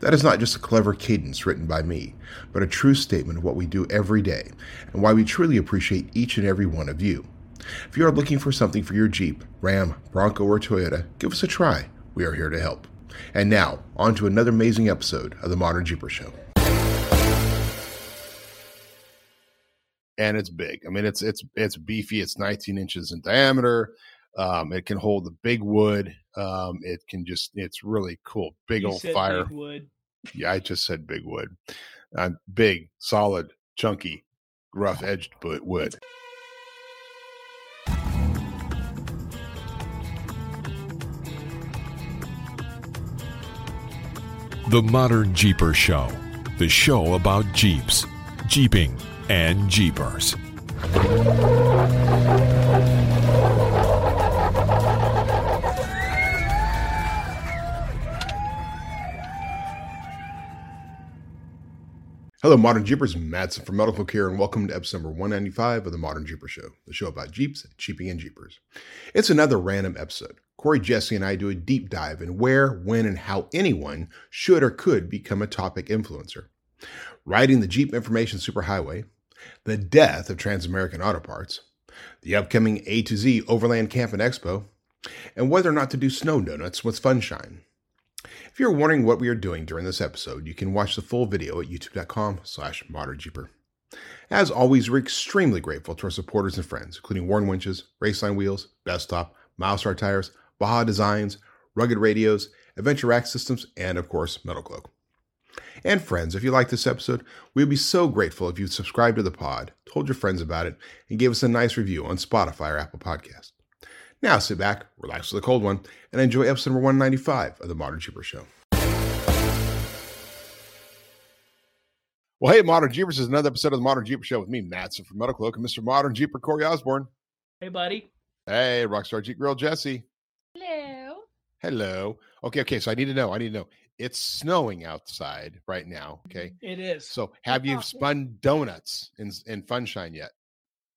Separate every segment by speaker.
Speaker 1: That is not just a clever cadence written by me, but a true statement of what we do every day and why we truly appreciate each and every one of you. If you are looking for something for your Jeep, Ram, Bronco, or Toyota, give us a try. We are here to help. And now, on to another amazing episode of the Modern Jeeper Show. And it's big. I mean, it's it's it's beefy. It's 19 inches in diameter. Um, it can hold the big wood. Um, it can just, it's really cool. Big
Speaker 2: You
Speaker 1: old
Speaker 2: said
Speaker 1: fire.
Speaker 2: big wood.
Speaker 1: Yeah, I just said big wood. Uh, big, solid, chunky, rough edged wood.
Speaker 3: The Modern Jeeper Show, the show about Jeeps, Jeeping, and Jeepers.
Speaker 1: Hello, Modern Jeepers. Matson from Metal Cloak, and welcome to episode number 195 of the Modern Jeeper Show, the show about Jeeps, Jeeping, and Jeepers. It's another random episode. Corey, Jessy, and I do a deep dive in where, when, and how anyone should or could become a topic influencer. Riding the Jeep Information Superhighway, the death of Transamerican Auto Parts, the upcoming A to Z Overland Camp and Expo, and whether or not to do snow donuts with Funshine. If you're wondering what we are doing during this episode, you can watch the full video at youtube.com slash modernjeeper. As always, we're extremely grateful to our supporters and friends, including Warn Winches, Raceline Wheels, Bestop, Milestar Tires, Baja Designs, Rugged Radios, Adventure Rack Systems, and of course, Metal Cloak. And friends, if you like this episode, we would be so grateful if you'd subscribe to the pod, told your friends about it, and gave us a nice review on Spotify or Apple Podcast. Now sit back, relax with a cold one, and enjoy episode number 195 of the Modern Jeeper Show. Well, hey, Modern Jeepers is another episode of the Modern Jeeper Show with me, Matson from Metal Cloak, and Mr. Modern Jeeper Corey Osborne.
Speaker 2: Hey, buddy.
Speaker 1: Hey, Rockstar Jeep Girl Jessy.
Speaker 4: Hello.
Speaker 1: Hello. Okay, okay. So I need to know. I need to know. It's snowing outside right now. Okay.
Speaker 2: It is.
Speaker 1: So have you spun donuts in in Funshine yet?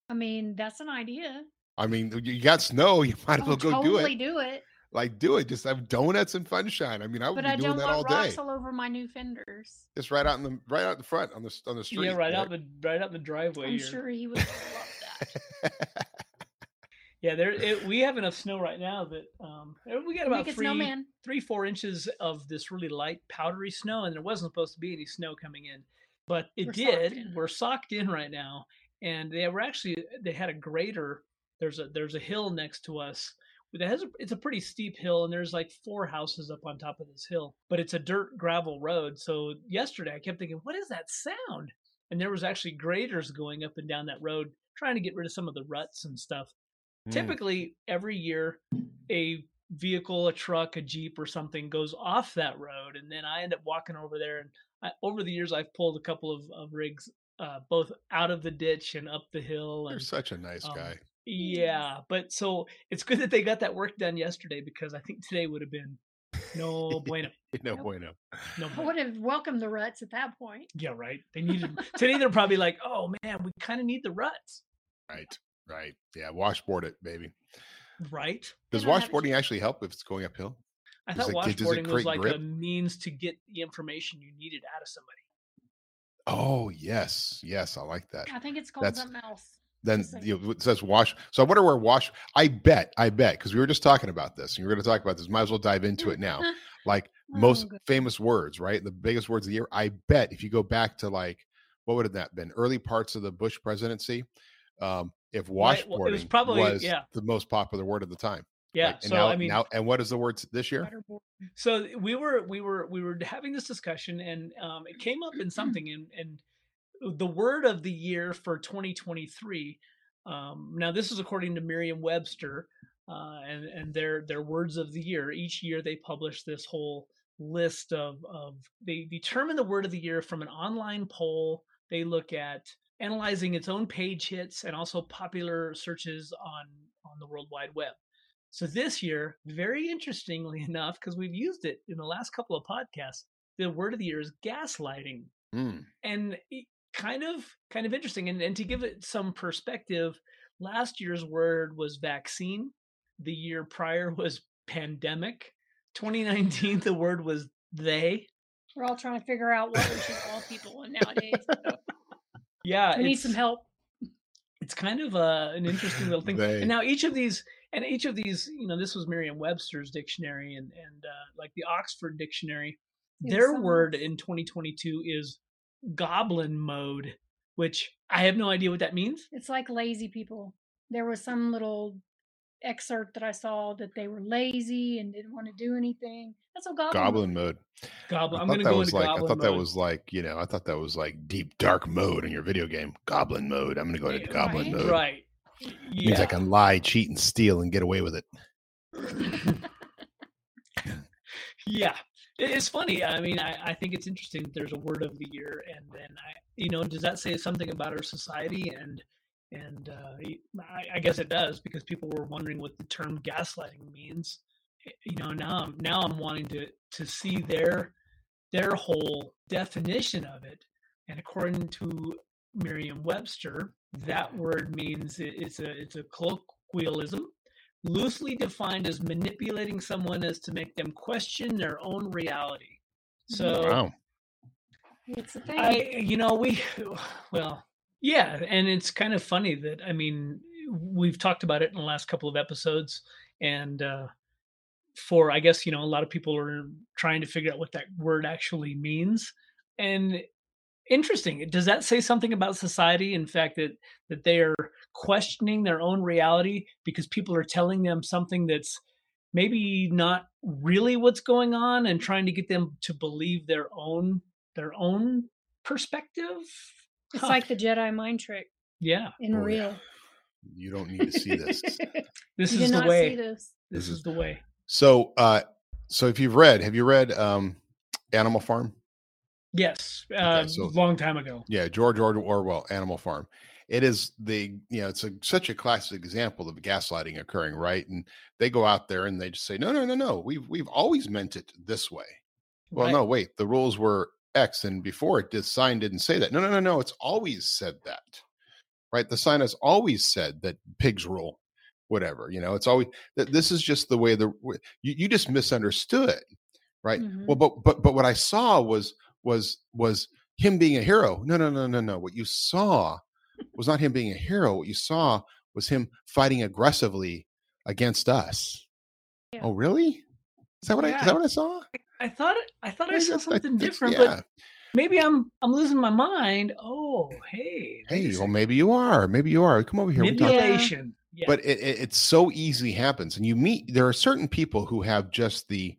Speaker 4: I mean, that's an idea.
Speaker 1: I mean, you got snow. You might as well go
Speaker 4: totally
Speaker 1: do it.
Speaker 4: do it.
Speaker 1: Like, do it. Just have donuts and Funshine. I mean, I would do that all day.
Speaker 4: But
Speaker 1: be
Speaker 4: I
Speaker 1: doing
Speaker 4: don't
Speaker 1: that
Speaker 4: want
Speaker 1: all day.
Speaker 4: rocks all over my new fenders.
Speaker 1: Just right out in the right out in the front on the on the street.
Speaker 2: yeah, right out the right out the driveway.
Speaker 4: I'm
Speaker 2: here.
Speaker 4: sure he would love that.
Speaker 2: Yeah, there. It, we have enough snow right now that um, we got about
Speaker 4: Make a
Speaker 2: three,
Speaker 4: snowman.
Speaker 2: three, four inches of this really light powdery snow, and there wasn't supposed to be any snow coming in, but it
Speaker 4: We're socked
Speaker 2: did.
Speaker 4: in.
Speaker 2: We're socked in right now, and they were actually they had a grader. There's a there's a hill next to us that has a, it's a pretty steep hill, and there's like four houses up on top of this hill, but it's a dirt gravel road. So yesterday I kept thinking, what is that sound? And there was actually graders going up and down that road trying to get rid of some of the ruts and stuff
Speaker 1: Mm.
Speaker 2: typically every year a vehicle a truck a jeep or something goes off that road and then i end up walking over there and I, over the years i've pulled a couple of, of rigs uh, both out of the ditch and up the hill
Speaker 1: You're such a nice
Speaker 2: um,
Speaker 1: guy.
Speaker 2: Yeah but so it's good that they got that work done yesterday because i think today would have been no bueno
Speaker 1: No bueno.
Speaker 2: no
Speaker 4: I
Speaker 2: bueno.
Speaker 4: would have welcomed the ruts at that point.
Speaker 2: yeah right they needed today they're probably like oh man we kind of need the ruts
Speaker 1: Right. Right. Yeah. Washboard it, baby.
Speaker 2: right
Speaker 1: Does
Speaker 4: They don't have a
Speaker 1: washboarding actually help if it's going uphill?
Speaker 2: i
Speaker 1: Does
Speaker 2: thought
Speaker 1: it-
Speaker 2: washboarding was like a means to get the information you needed out of somebody
Speaker 1: Oh yes, yes, I like that.
Speaker 4: I think it's called
Speaker 1: That's-
Speaker 4: something else.
Speaker 1: Then you know, it says wash. So I wonder where wash. I bet, I bet, because we were just talking about this, and we are going to talk about this. Might as well dive into it now. Like most
Speaker 4: Oh, good.
Speaker 1: famous words, right? The biggest words of the year. I bet if you go back to like what would have that been? Early parts of the Bush presidency. Um, if
Speaker 2: Right,
Speaker 1: washboarding
Speaker 2: well, was probably-
Speaker 1: was
Speaker 2: yeah.
Speaker 1: the most popular word of the time.
Speaker 2: Yeah.
Speaker 1: Like, and
Speaker 2: so
Speaker 1: now,
Speaker 2: I mean,
Speaker 1: now, and what is the word this year?
Speaker 2: So we were we were we were having this discussion, and um, it came up in something, and and the word of the year for 2023. Um, now this is according to Merriam-Webster, uh, and and their their words of the year. Each year they publish this whole list of of they determine the word of the year from an online poll. They look at analyzing its own page hits and also popular searches on on the World Wide Web. So this year, very interestingly enough, because we've used it in the last couple of podcasts, the word of the year is gaslighting.
Speaker 1: Mm.
Speaker 2: And kind of kind of interesting. And, and to give it some perspective, last year's word was vaccine. The year prior was pandemic. 2019, the word was they.
Speaker 4: We're all trying to figure out what we should call people nowadays. So
Speaker 2: Yeah,
Speaker 4: we need some help.
Speaker 2: it's kind of a, an interesting little thing.
Speaker 1: They.
Speaker 2: And now each of these, and each of these, you know, this was Merriam-Webster's dictionary, and and uh, like the Oxford dictionary, their word in 2022 is goblin mode, which I have no idea what that means.
Speaker 4: It's like lazy people. There was some little excerpt that I saw that they were lazy and didn't want to do anything. That's what goblin.
Speaker 1: Goblin mode.
Speaker 2: Goblin.
Speaker 1: I
Speaker 2: I'm
Speaker 1: thought
Speaker 2: going to
Speaker 1: that
Speaker 2: go
Speaker 1: was
Speaker 2: into
Speaker 1: like I
Speaker 2: goblin
Speaker 1: thought that
Speaker 2: mode.
Speaker 1: was like you know I thought that was like deep dark mode in your video game. Goblin mode. I'm gonna go into
Speaker 2: Yeah,
Speaker 1: goblin
Speaker 4: right.
Speaker 1: mode.
Speaker 2: right.
Speaker 1: Means I can lie, cheat, and steal and get away with it.
Speaker 2: yeah It- it's funny i mean I, I think it's interesting that there's a word of the year and then i you know does that say something about our society and and uh, I, I guess it does because people were wondering what the term gaslighting means. You know now i'm now i'm wanting to to see their their whole definition of it. And according to merriam-webster that word means it- it's a it's a colloquialism loosely defined as manipulating someone as to make them question their own reality. So
Speaker 1: Wow.
Speaker 4: It's a thing.
Speaker 2: I, you know, we, well, yeah, and it's kind of funny that I mean, we've talked about it in the last couple of episodes, and uh, for I guess you know a lot of people are trying to figure out what that word actually means, and interesting. Does that say something about society? In fact, that that they are questioning their own reality because people are telling them something that's maybe not really what's going on and trying to get them to believe their own their own perspective
Speaker 4: it's
Speaker 2: Huh.
Speaker 4: like the Jedi mind trick
Speaker 2: yeah
Speaker 4: in
Speaker 1: Oh, yeah.
Speaker 4: real.
Speaker 1: You don't need to see this.
Speaker 2: this
Speaker 4: you
Speaker 2: is the way
Speaker 4: this.
Speaker 2: this
Speaker 1: This
Speaker 2: is the way
Speaker 1: so, uh, so if you've read, have you read um, Animal Farm?
Speaker 2: Yes uh
Speaker 1: so-
Speaker 2: long time ago
Speaker 1: Yeah, George Orwell, Animal Farm. It is the you know it's a, such a classic example of gaslighting occurring, right? And they go out there and they just say, no, no, no, no, we've we've always meant it this way. Well,
Speaker 2: Right.
Speaker 1: no, wait, the rules were X, and before it, the sign didn't say that. No, no, no, no, it's always said that, right? The sign has always said that pigs rule, whatever. You know, it's always that this is just the way the you, you just misunderstood, right?
Speaker 4: Mhm.
Speaker 1: Well, but but but what I saw was was was him being a hero. No, no, no, no, no. What you saw was not him being a hero. What you saw was him fighting aggressively against us.
Speaker 4: Yeah.
Speaker 1: Oh, really? Is that what I is that what I saw?
Speaker 2: i thought i thought i
Speaker 1: Maybe
Speaker 2: saw something
Speaker 1: that's-
Speaker 2: different
Speaker 1: yeah.
Speaker 2: but maybe i'm i'm losing my mind oh hey
Speaker 1: Hey, well, maybe you are. Maybe you are. Come over here.
Speaker 4: Yeah.
Speaker 2: manipulation yeah.
Speaker 1: But it, it, it so easily happens, and you meet. There are certain people who have just the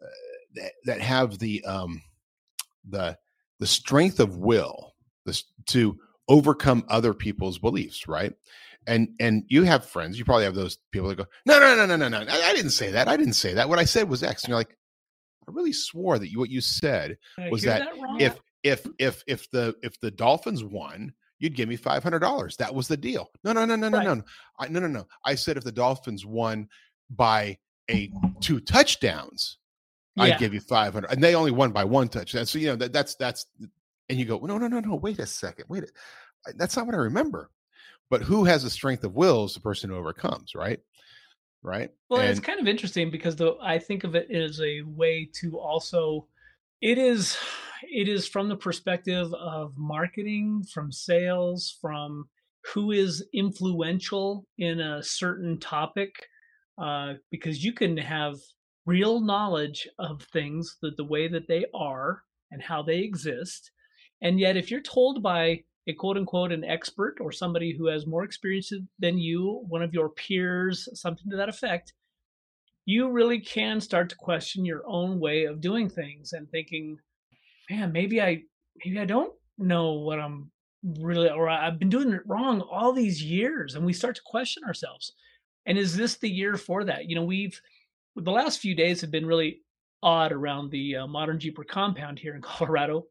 Speaker 1: uh, that, that have the um the the strength of will this to overcome other people's beliefs, right? And and you have friends. You probably have those people that go, no, no, no, no, no, no. I, I didn't say that. I didn't say that. What I said was X. And you're like, I really swore that you what you said was
Speaker 2: hear
Speaker 1: that if if if if the if the Dolphins won, you'd give me five hundred dollars. That was the deal. No, no, no, no, no,
Speaker 2: Right.
Speaker 1: no, no. I, no, no, no. I said if the Dolphins won by a two touchdowns,
Speaker 2: yeah.
Speaker 1: I'd give you five hundred. And they only won by one touchdown. So you know that that's that's. And you go, no, no, no, no. Wait a second. Wait. A, that's not what I remember. But who has the strength of will is the person who overcomes, right? Right.
Speaker 2: Well, it's kind of interesting because the I think of it as a way to also it is it is from the perspective of marketing, from sales, from who is influential in a certain topic, uh, because you can have real knowledge of things that the way that they are and how they exist, and yet if you're told by a quote unquote an expert or somebody who has more experience than you, one of your peers, something to that effect, you really can start to question your own way of doing things and thinking, man, maybe I maybe I don't know what I'm really or I've been doing it wrong all these years and we start to question ourselves. And is this the year for that? You know, we've the last few days have been really odd around the uh, modern Jeeper compound here in Colorado.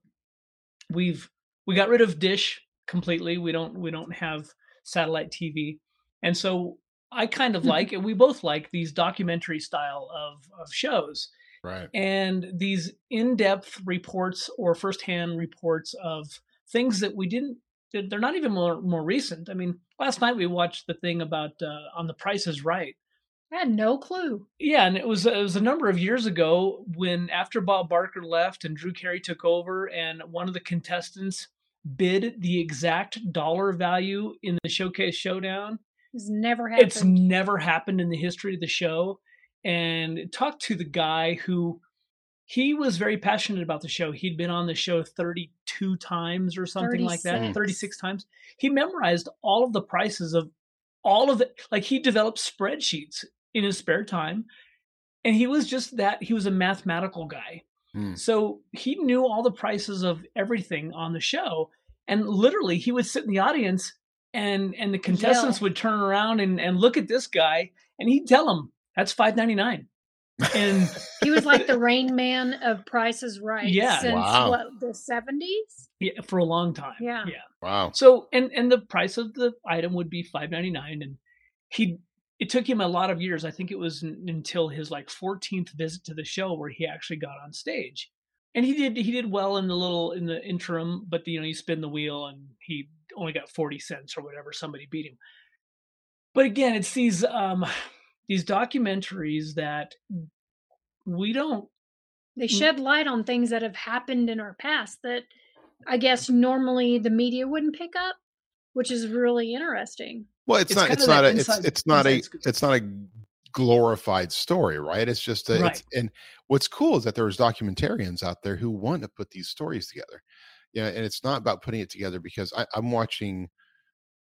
Speaker 2: We've we got rid of Dish completely. We don't we don't have satellite TV, and so I kind of
Speaker 1: Mm-hmm.
Speaker 2: like and we both like these documentary style of of shows
Speaker 1: Right.
Speaker 2: and these in-depth reports or firsthand reports of things that we didn't they're they're not even more more recent i mean last night we watched the thing about uh, on the price is right
Speaker 4: I had no clue.
Speaker 2: yeah and it was it was a number of years ago when after bob barker left and drew carey took over and one of the contestants bid the exact dollar value in the showcase showdown
Speaker 4: It's never happened.
Speaker 2: it's never happened in the history of the show. And talked to the guy who he was very passionate about the show. He'd been on the show 32 times or something like that,
Speaker 4: 36.
Speaker 2: 36 times. He memorized all of the prices of all of it. Like he developed spreadsheets in his spare time. And he was just that, he was a mathematical guy.
Speaker 1: Hmm.
Speaker 2: So he knew all the prices of everything on the show. And literally he would sit in the audience and and the contestants
Speaker 4: Yell.
Speaker 2: would turn around and, and look at this guy and he'd tell them that's five ninety nine. And
Speaker 4: he was like the Rain Man of Prices Right.
Speaker 2: Yeah.
Speaker 4: Since
Speaker 1: Wow.
Speaker 4: what the seventies?
Speaker 2: yeah, for a long time.
Speaker 4: Yeah.
Speaker 2: Yeah.
Speaker 1: Wow.
Speaker 2: So and and the price of the item would be five ninety nine, and he it took him a lot of years. I think it was n- until his like fourteenth visit to the show where he actually got on stage, and he did he did well in the little in the interim, but you know you spin the wheel and he only got forty cents or whatever. Somebody beat him. But again, it's these um these documentaries that we don't
Speaker 4: They shed light on things that have happened in our past that I guess normally the media wouldn't pick up, which is really interesting.
Speaker 1: Well, it's,
Speaker 2: It's
Speaker 1: not. It's not a. It's
Speaker 2: inside-
Speaker 1: it's not a. It's not a glorified story, right? It's just a. It's, and what's cool is that there's documentarians out there who want to put these stories together. Yeah, and it's not about putting it together because I, I'm watching.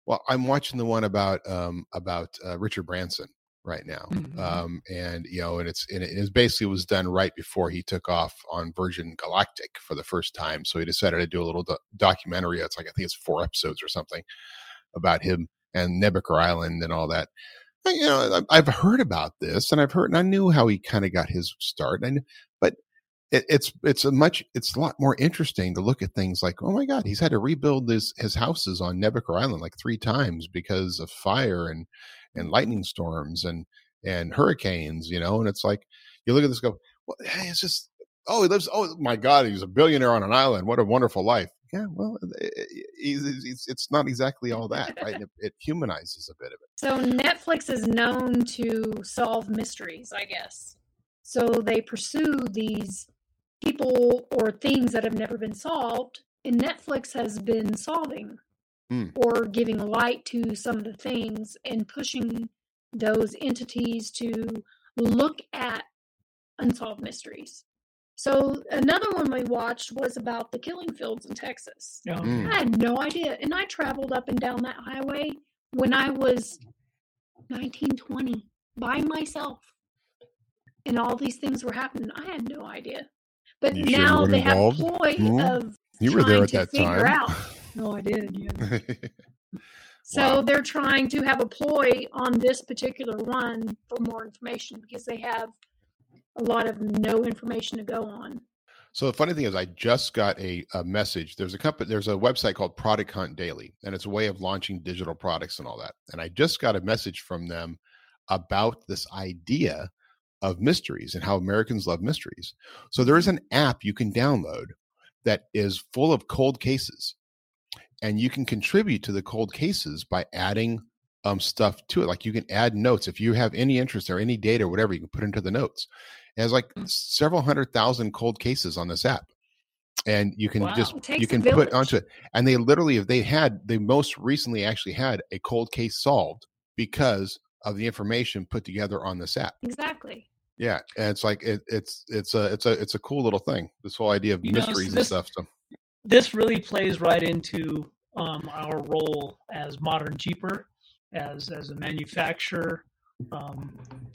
Speaker 1: Well, I'm watching the one about um about uh, Richard Branson right now,
Speaker 2: Mhm.
Speaker 1: um, and you know, and it's and it is basically was done right before he took off on Virgin Galactic for the first time. So he decided to do a little do- documentary. It's like I think it's four episodes or something about him and Nebuchadnezzar Island and all that. I- You know, I've heard about this, and I've heard, and I knew how he kind of got his start. And but it, it's it's a much it's a lot more interesting to look at things like, oh my God, he's had to rebuild his his houses on Nebuchadnezzar Island like three times because of fire and and lightning storms and and hurricanes. You know, and it's like you look at this, go, well, hey, it's just oh, he lives. Oh my God, he's a billionaire on an island. What a wonderful life. Yeah, well, it, it, it's- it's, not exactly all that, right? It, it humanizes a bit of it.
Speaker 4: So Netflix is known to solve mysteries, I guess. So they pursue these people or things that have never been solved, and Netflix has been solving
Speaker 1: Hmm.
Speaker 4: or giving light to some of the things and pushing those entities to look at unsolved mysteries. So another one we watched was about the killing fields in Texas.
Speaker 2: you know,
Speaker 1: Mm.
Speaker 4: I had no idea. And I traveled up and down that highway when I was 19, 20 by myself. And all these things were happening. I had no idea. But
Speaker 1: You
Speaker 4: now
Speaker 1: weren't
Speaker 4: they have
Speaker 1: involved?
Speaker 4: ploy
Speaker 1: Mhm.
Speaker 4: of
Speaker 1: You were there
Speaker 4: trying
Speaker 1: at that
Speaker 4: figure
Speaker 1: time.
Speaker 4: out. No, I did. Yeah. So they're trying to have a ploy on this particular one for more information because they have a lot of no information to go on.
Speaker 1: So the funny thing is, I just got a, a message. There's a company, there's a website called Product Hunt Daily, and it's a way of launching digital products and all that. And I just got a message from them about this idea of mysteries and how Americans love mysteries. So there is an app you can download that is full of cold cases, and you can contribute to the cold cases by adding um, stuff to it. Like you can add notes if you have any interest or any data or whatever, you can put into the notes. It has like several hundred thousand cold cases on this app. And you can
Speaker 2: Wow.
Speaker 1: just you can put onto it. And they literally if they had they most recently actually had a cold case solved because of the information put together on this app.
Speaker 4: Exactly.
Speaker 1: Yeah. And it's like it, it's it's a it's a it's a cool little thing. This whole idea of
Speaker 2: You know, so
Speaker 1: mysteries and stuff. So
Speaker 2: this really plays right into um, our role as modern jeeper as as a manufacturer um,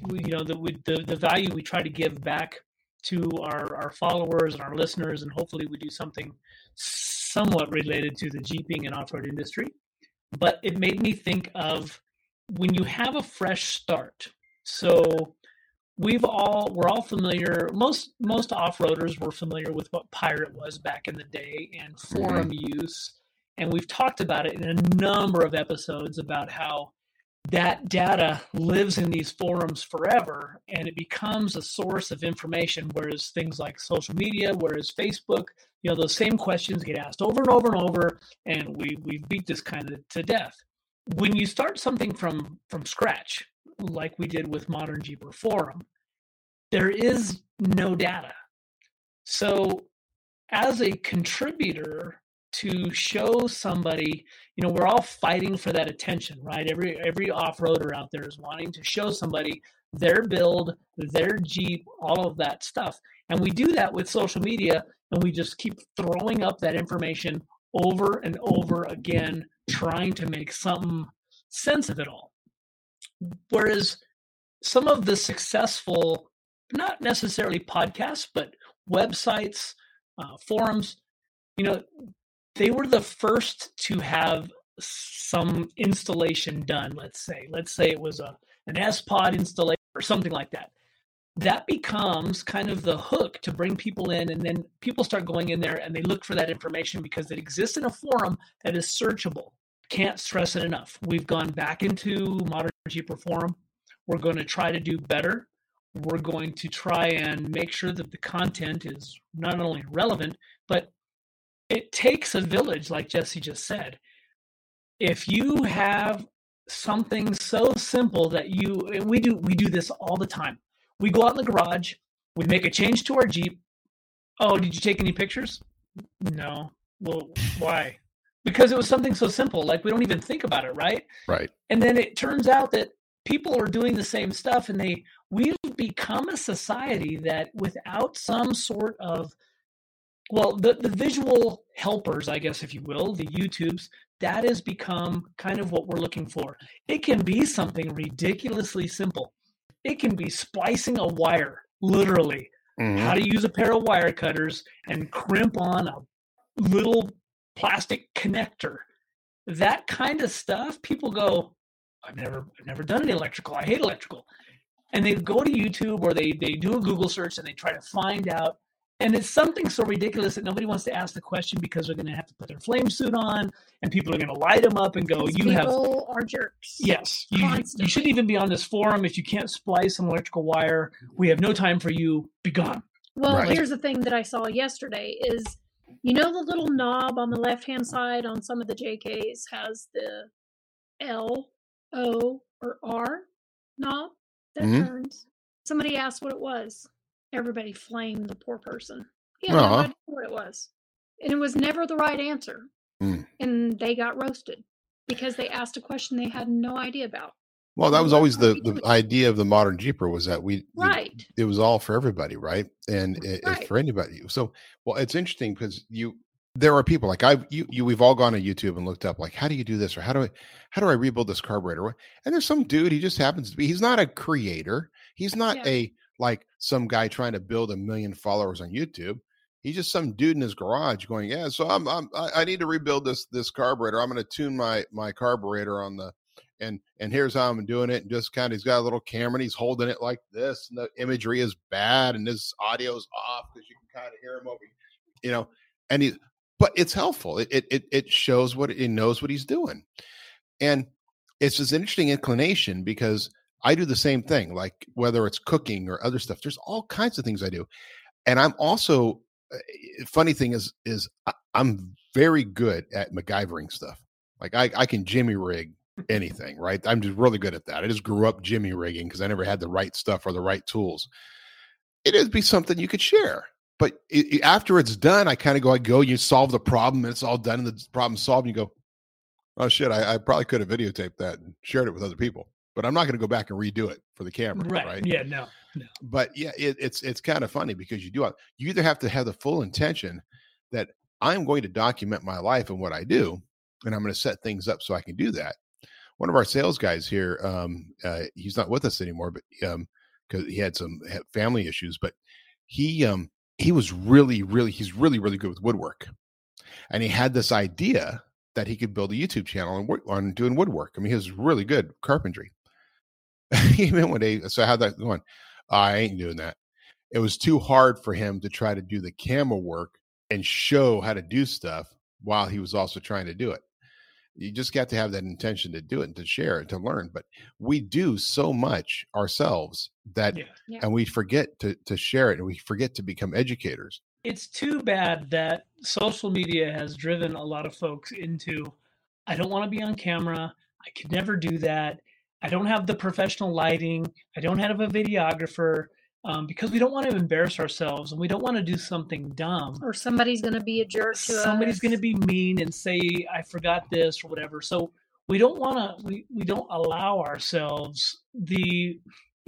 Speaker 2: we, you know the, we, the the value we try to give back to our our followers and our listeners and hopefully we do something somewhat related to the jeeping and off-road industry. But it made me think of when you have a fresh start. So we've all we're all familiar most most off-roaders were familiar with what pirate was back in the day and forum use. And we've talked about it in a number of episodes about how that data lives in these forums forever and it becomes a source of information whereas things like social media whereas facebook you know those same questions get asked over and over and over and we we beat this kind of to death. When you start something from from scratch like we did with modern jeeper forum there is no data. So as a contributor to show somebody you know we're all fighting for that attention right? Every every off-roader out there is wanting to show somebody their build their jeep all of that stuff. And we do that with social media and we just keep throwing up that information over and over again trying to make some sense of it all. Whereas some of the successful not necessarily podcasts but websites uh, forums you know they were the first to have some installation done let's say. Let's say it was a an sPOD installation or something like that. That becomes kind of the hook to bring people in and then people start going in there and they look for that information because it exists in a forum that is searchable. Can't stress it enough. We've gone back into modern jeeper forum. We're going to try to do better. We're going to try and make sure that the content is not only relevant but it takes a village, like Jessy just said. If you have something so simple that you and we do we do this all the time. We go out in the garage, we make a change to our Jeep. Oh, did you take any pictures? No. Well, why? Because it was something so simple, like we don't even think about it, right?
Speaker 1: Right.
Speaker 2: And then it turns out that people are doing the same stuff and they we've become a society that without some sort of well the, the visual helpers i guess if you will the youtubes that has become kind of what we're looking for. It can be something ridiculously simple. It can be splicing a wire literally. Mm-hmm. how to use a pair of wire cutters and crimp on a little plastic connector. That kind of stuff people go i've never i've never done any electrical. I hate electrical. And they go to youtube or they they do a google search and they try to find out and it's something so ridiculous that nobody wants to ask the question because they're going to have to put their flame suit on, and people are going to light them up and go,
Speaker 4: "You
Speaker 2: people
Speaker 4: have." are jerks.
Speaker 2: Yes, you, you shouldn't even be on this forum if you can't splice an electrical wire. We have no time for you. Be gone.
Speaker 4: Well, right. here's the thing that I saw yesterday: is you know the little knob on the left hand side on some of the JKs has the L, O, or R knob that mm-hmm. turns. Somebody asked what it was everybody flamed the poor person. He had no idea what it was. And it was never the right answer. Mm. And they got roasted because they asked a question they had no idea about.
Speaker 1: Well, that was always the, the idea of the modern Jeeper was that we
Speaker 4: right
Speaker 1: it, it was all for everybody, right? And it, right. for anybody. So, well, it's interesting because you there are people like I you you we've all gone to YouTube and looked up like how do you do this or how do I how do I rebuild this carburetor? And there's some dude he just happens to be he's not a creator. He's not yeah. a like some guy trying to build a million followers on YouTube. He's just some dude in his garage going, "Yeah, so I'm, I'm I need to rebuild this this carburetor. I'm going to tune my my carburetor on the and and here's how I'm doing it. And just kind of he's got a little camera and he's holding it like this, and the imagery is bad and his audio's off because you can kind of hear him over, you know. And he, but it's helpful. It it it shows what it knows what he's doing, and it's this interesting inclination because I do the same thing, like whether it's cooking or other stuff. There's all kinds of things I do, and I'm also. Uh, funny thing is, is I'm very good at MacGyvering stuff. Like I, I can jimmy rig anything, right? I'm just really good at that. I just grew up jimmy rigging because I never had the right stuff or the right tools. It'd be something you could share, but it, after it's done, I kind of go, I go, you solve the problem, and it's all done, and the problem solved. And you go, oh shit, I, I probably could have videotaped that and shared it with other people but I'm not going to go back and redo it for the camera. Right. right?
Speaker 2: Yeah. No. No.
Speaker 1: But yeah, it, it's it's kind of funny because you do you either have to have the full intention that I'm going to document my life and what I do, and I'm going to set things up so I can do that. One of our sales guys here, um, uh, he's not with us anymore, but um, because he had some had family issues, but he um he was really really he's really really good with woodwork, and he had this idea that he could build a YouTube channel and work on doing woodwork. I mean, he was really good carpentry. He went one day. So how'd that going? I ain't doing that. It was too hard for him to try to do the camera work and show how to do stuff while he was also trying to do it. You just got to have that intention to do it and to share and to learn. But we do so much ourselves that,
Speaker 2: Yeah.
Speaker 4: Yeah.
Speaker 1: and we forget to, to share it and we forget to become educators.
Speaker 2: it's too bad that social media has driven a lot of folks into I don't want to be on camera. I could never do that. I don't have the professional lighting. I don't have a videographer um, because we don't want to embarrass ourselves and we don't want to do something dumb.
Speaker 4: Or somebody's going to be a jerk to
Speaker 2: Somebody's going to be mean and say I forgot this or whatever. So we don't want to. We we don't allow ourselves the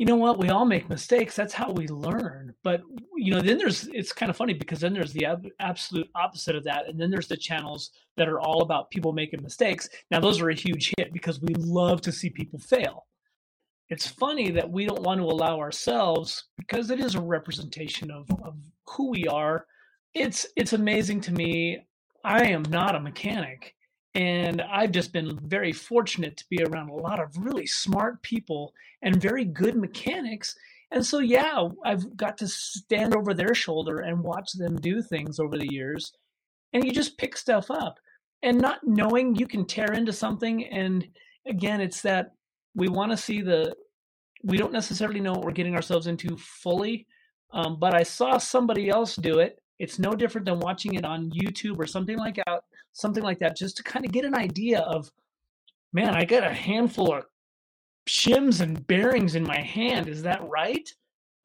Speaker 2: you know what? We all make mistakes. That's how we learn. But you know then there's it's kind of funny because then there's the ab- absolute opposite of that. And then there's the channels that are all about people making mistakes. Now those are a huge hit because we love to see people fail. It's funny that we don't want to allow ourselves because it is a representation of, of who we are. It's it's amazing to me. I am not a mechanic and I've just been very fortunate to be around a lot of really smart people and very good mechanics. And so, yeah, I've got to stand over their shoulder and watch them do things over the years. And you just pick stuff up and not knowing you can tear into something. And again, it's that we want to see the, we don't necessarily know what we're getting ourselves into fully. Um, but I saw somebody else do it. It's no different than watching it on YouTube or something like out, something like that, just to kind of get an idea of, man, I got a handful of shims and bearings in my hand. Is that right?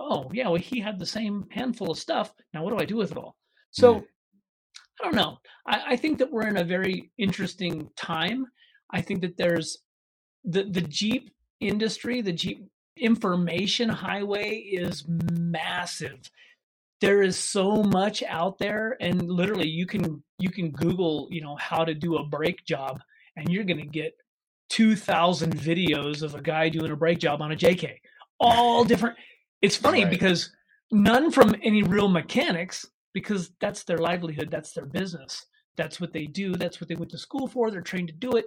Speaker 2: Oh, yeah. Well, he had the same handful of stuff. Now, what do I do with it all? So, I don't know. I, I think that we're in a very interesting time. I think that there's the the Jeep industry, the Jeep information highway is massive. There is so much out there, and literally, you can you can Google, you know, how to do a brake job, and you're going to get two thousand videos of a guy doing a brake job on a JK, all different. It's funny
Speaker 1: Right.
Speaker 2: because none from any real mechanics, because that's their livelihood, that's their business, that's what they do, that's what they went to school for. They're trained to do it.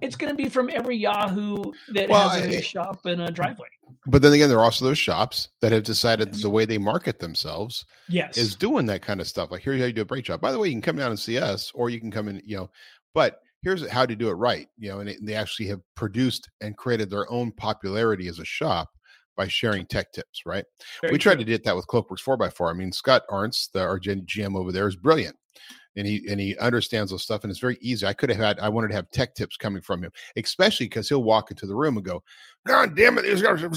Speaker 2: It's going to be from every Yahoo that
Speaker 1: Well,
Speaker 2: has a
Speaker 1: I-
Speaker 2: shop and a driveway.
Speaker 1: But then again, there are also those shops that have decided that the way they market themselves
Speaker 2: Yes,
Speaker 1: is doing that kind of stuff. Like here's how you do a brake job. By the way, you can come down and see us, or you can come in, you know. But here's how to do it right, you know. And it, they actually have produced and created their own popularity as a shop by sharing tech tips. Right.
Speaker 2: very
Speaker 1: we tried
Speaker 2: true.
Speaker 1: to do that with Cloakworks four x four. I mean, Scott Arntz, the our GM over there, is brilliant. And he and he understands those stuff, and it's very easy. I could have had, I wanted to have tech tips coming from him, especially because he'll walk into the room and go, "God damn it, these guys are-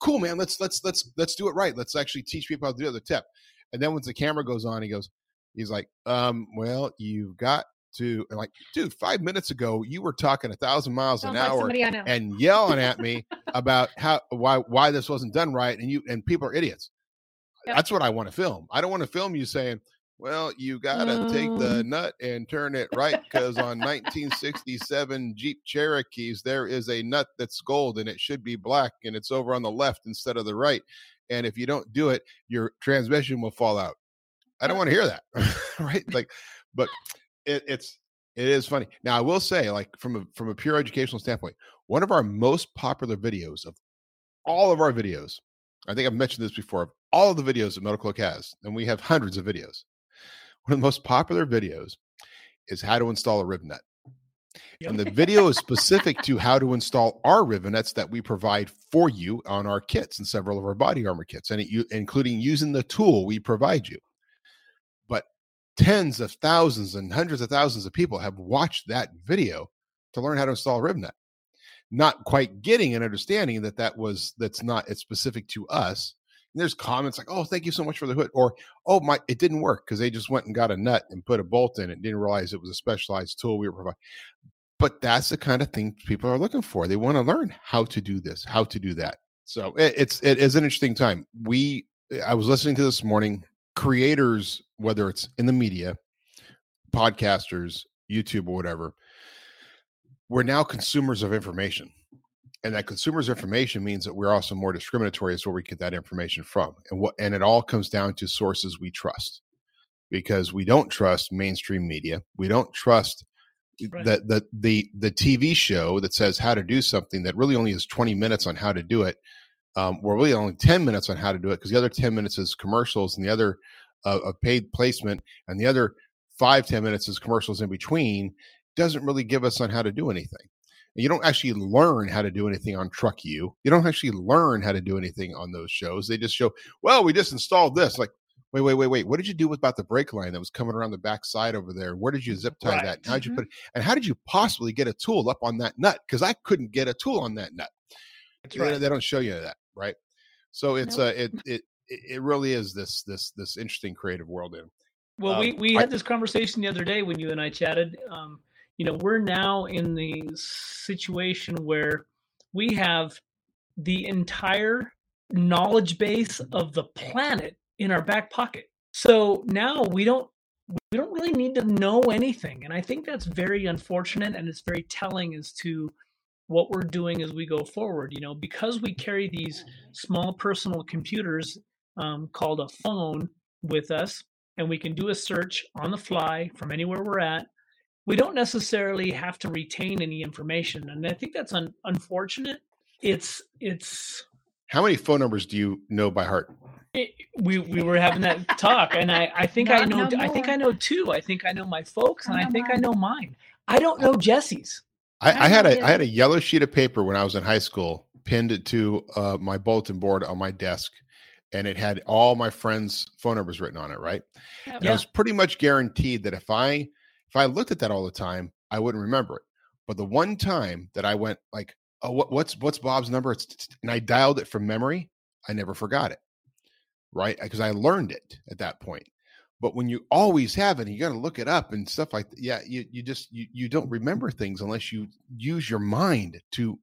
Speaker 1: cool, man. Let's let's let's let's do it right. Let's actually teach people how to do the tip." And then once the camera goes on, he goes, he's like, um, "Well, you've got to." And like, dude, five minutes ago, you were talking a thousand miles
Speaker 4: Sounds
Speaker 1: an
Speaker 4: like
Speaker 1: hour and yelling at me about how why why this wasn't done right and you and people are idiots
Speaker 4: Yep.
Speaker 1: that's what i want to film. I don't want to film you saying well you gotta take the nut and turn it right because on 1967 jeep cherokees there is a nut that's gold and it should be black and it's over on the left instead of the right and if you don't do it your transmission will fall out. I don't want to hear that right? Like but it, it's it is funny. Now I will say, like from a from a pure educational standpoint, one of our most popular videos of all of our videos, I think I've mentioned this before, of all of the videos that Cloak has, and we have hundreds of videos. One of the most popular videos is how to install a riv nut. And the video is specific to how to install our rivets that we provide for you on our kits and several of our body armor kits, and it, you, including using the tool we provide you. But tens of thousands and hundreds of thousands of people have watched that video to learn how to install a riv nut, not quite getting and understanding that that was that's not it's specific to us. And there's comments like, "Oh, thank you so much for the hood," or "Oh, my, it didn't work because they just went and got a nut and put a bolt in it, didn't realize it was a specialized tool we were providing." But that's the kind of thing people are looking for. They want to learn how to do this, how to do that. So it, it's it is an interesting time. We I was listening to this morning creators, whether it's in the media, podcasters, YouTube, or whatever, we're now consumers of information. And that consumers information means that we're also more discriminatory as where we get that information from. And what and it all comes down to sources we trust. Because we don't trust mainstream media. We don't trust
Speaker 2: Right.
Speaker 1: the, the the the TV show that says how to do something that really only is 20 minutes on how to do it. Um, we're really only 10 minutes on how to do it because the other 10 minutes is commercials and the other of, of paid placement and the other five ten minutes is commercials in between doesn't really give us on how to do anything you don't actually learn how to do anything on truck you you don't actually learn how to do anything on those shows they just show well we just installed this like wait wait wait wait what did you do about the brake line that was coming around the back side over there where did you zip tie
Speaker 2: Right.
Speaker 1: that how did you
Speaker 4: Mhm.
Speaker 1: put it and how did you possibly get a tool up on that nut because i couldn't get a tool on that nut
Speaker 2: That's
Speaker 1: they,
Speaker 2: right.
Speaker 1: they don't show you that right so it's
Speaker 4: Nope.
Speaker 1: uh it it it really is this this this interesting creative world in
Speaker 2: Well, we,
Speaker 1: Um,
Speaker 2: we
Speaker 1: I-
Speaker 2: had this conversation the other day when you and I chatted. Um, you know, we're now in the situation where we have the entire knowledge base of the planet in our back pocket. So now we don't we don't really need to know anything, and I think that's very unfortunate, and it's very telling as to what we're doing as we go forward. You know, because we carry these small personal computers um, called a phone with us and we can do a search on the fly from anywhere we're at. We don't necessarily have to retain any information, and I think that's un- unfortunate. It's it's
Speaker 1: how many phone numbers do you know by heart
Speaker 2: it, we we were having that talk, and I I think I know
Speaker 4: no
Speaker 2: I think. I know two. I think I know my folks,
Speaker 4: I
Speaker 2: and I
Speaker 4: know
Speaker 2: think I know mine. I don't know Jessy's.
Speaker 1: I,
Speaker 4: I
Speaker 1: I had
Speaker 4: know
Speaker 1: a
Speaker 4: it
Speaker 1: I had a yellow sheet of paper when I was in high school, pinned it to uh, my bulletin board on my desk, and it had all my friends' phone numbers written on it. Right,
Speaker 4: Yep.
Speaker 1: and I was pretty much guaranteed that if I if I looked at that all the time, I wouldn't remember it. But the one time that I went like, "Oh, what, what's what's Bob's number?" And I dialed it from memory, I never forgot it. Right, because I learned it at that point. But when you always have it, you got to look it up and stuff like that. Yeah, you you just you you don't remember things unless you use your mind to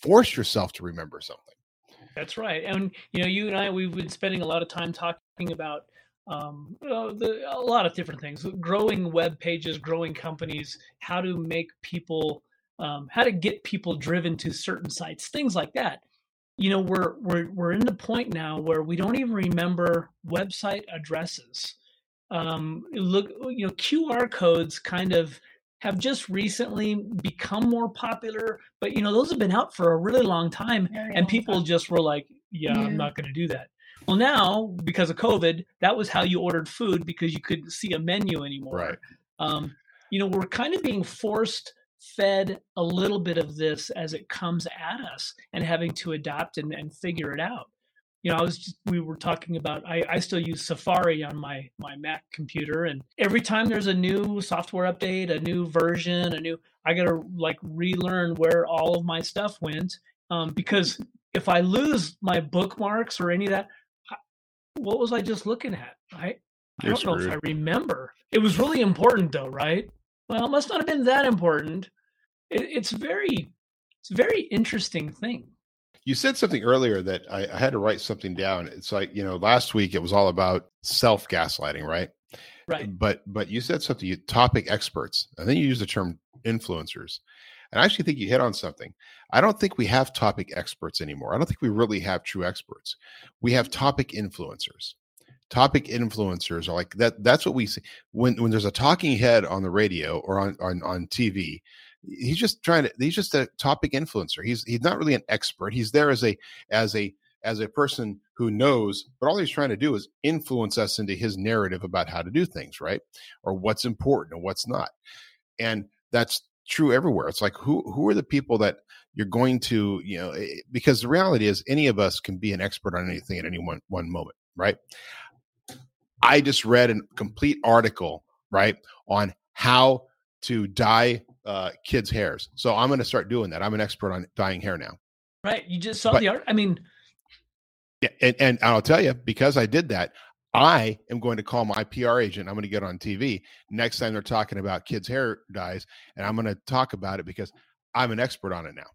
Speaker 1: force yourself to remember something.
Speaker 2: That's right. And you know, you and I we've been spending a lot of time talking about um, uh, the, a lot of different things, growing web pages, growing companies, how to make people, um, how to get people driven to certain sites, things like that. You know, we're we're we're in the point now where we don't even remember website addresses. Um, look, you know, QR codes kind of have just recently become more popular, but you know, those have been out for a really long time
Speaker 4: Very
Speaker 2: and
Speaker 4: long
Speaker 2: people
Speaker 4: time.
Speaker 2: just were like yeah, i'm not going to do that well now because of covid that was how you ordered food because you couldn't see a menu anymore
Speaker 1: Right.
Speaker 2: um, you know we're kind of being forced fed a little bit of this as it comes at us and having to adapt and, and figure it out you know i was just we were talking about I, I still use safari on my my mac computer and every time there's a new software update a new version a new i gotta like relearn where all of my stuff went um, because if i lose my bookmarks or any of that what was i just looking at i i don't know if i remember it was really important though right well it must not have been that important it, it's very it's a very interesting thing
Speaker 1: You said something earlier that I, I had to write something down. It's like you know, last week it was all about self gaslighting, right?
Speaker 2: right
Speaker 1: But but you said something. You topic experts. I think you used the term influencers, and I actually think you hit on something. I don't think we have topic experts anymore. I don't think we really have true experts. We have topic influencers. Topic influencers are like that. That's what we see when when there's a talking head on the radio or on on on TV. He's just trying to. He's just a topic influencer. He's he's not really an expert. He's there as a as a as a person who knows, but all he's trying to do is influence us into his narrative about how to do things, right? Or what's important and what's not. And that's true everywhere. It's like who who are the people that you're going to, you know, eh, because the reality is any of us can be an expert on anything at any one one moment, right? I just read a complete article, right, on how to dye uh, kids' hairs. So I'm going to start doing that. I'm an expert on dyeing hair now.
Speaker 2: right you just saw
Speaker 1: But-
Speaker 2: the art i mean
Speaker 1: Yeah, and, and I'll tell you, because I did that, I am going to call my PR agent. I'm going to get on TV next time they're talking about kids' hair dyes, and I'm going to talk about it because I'm an expert on it now.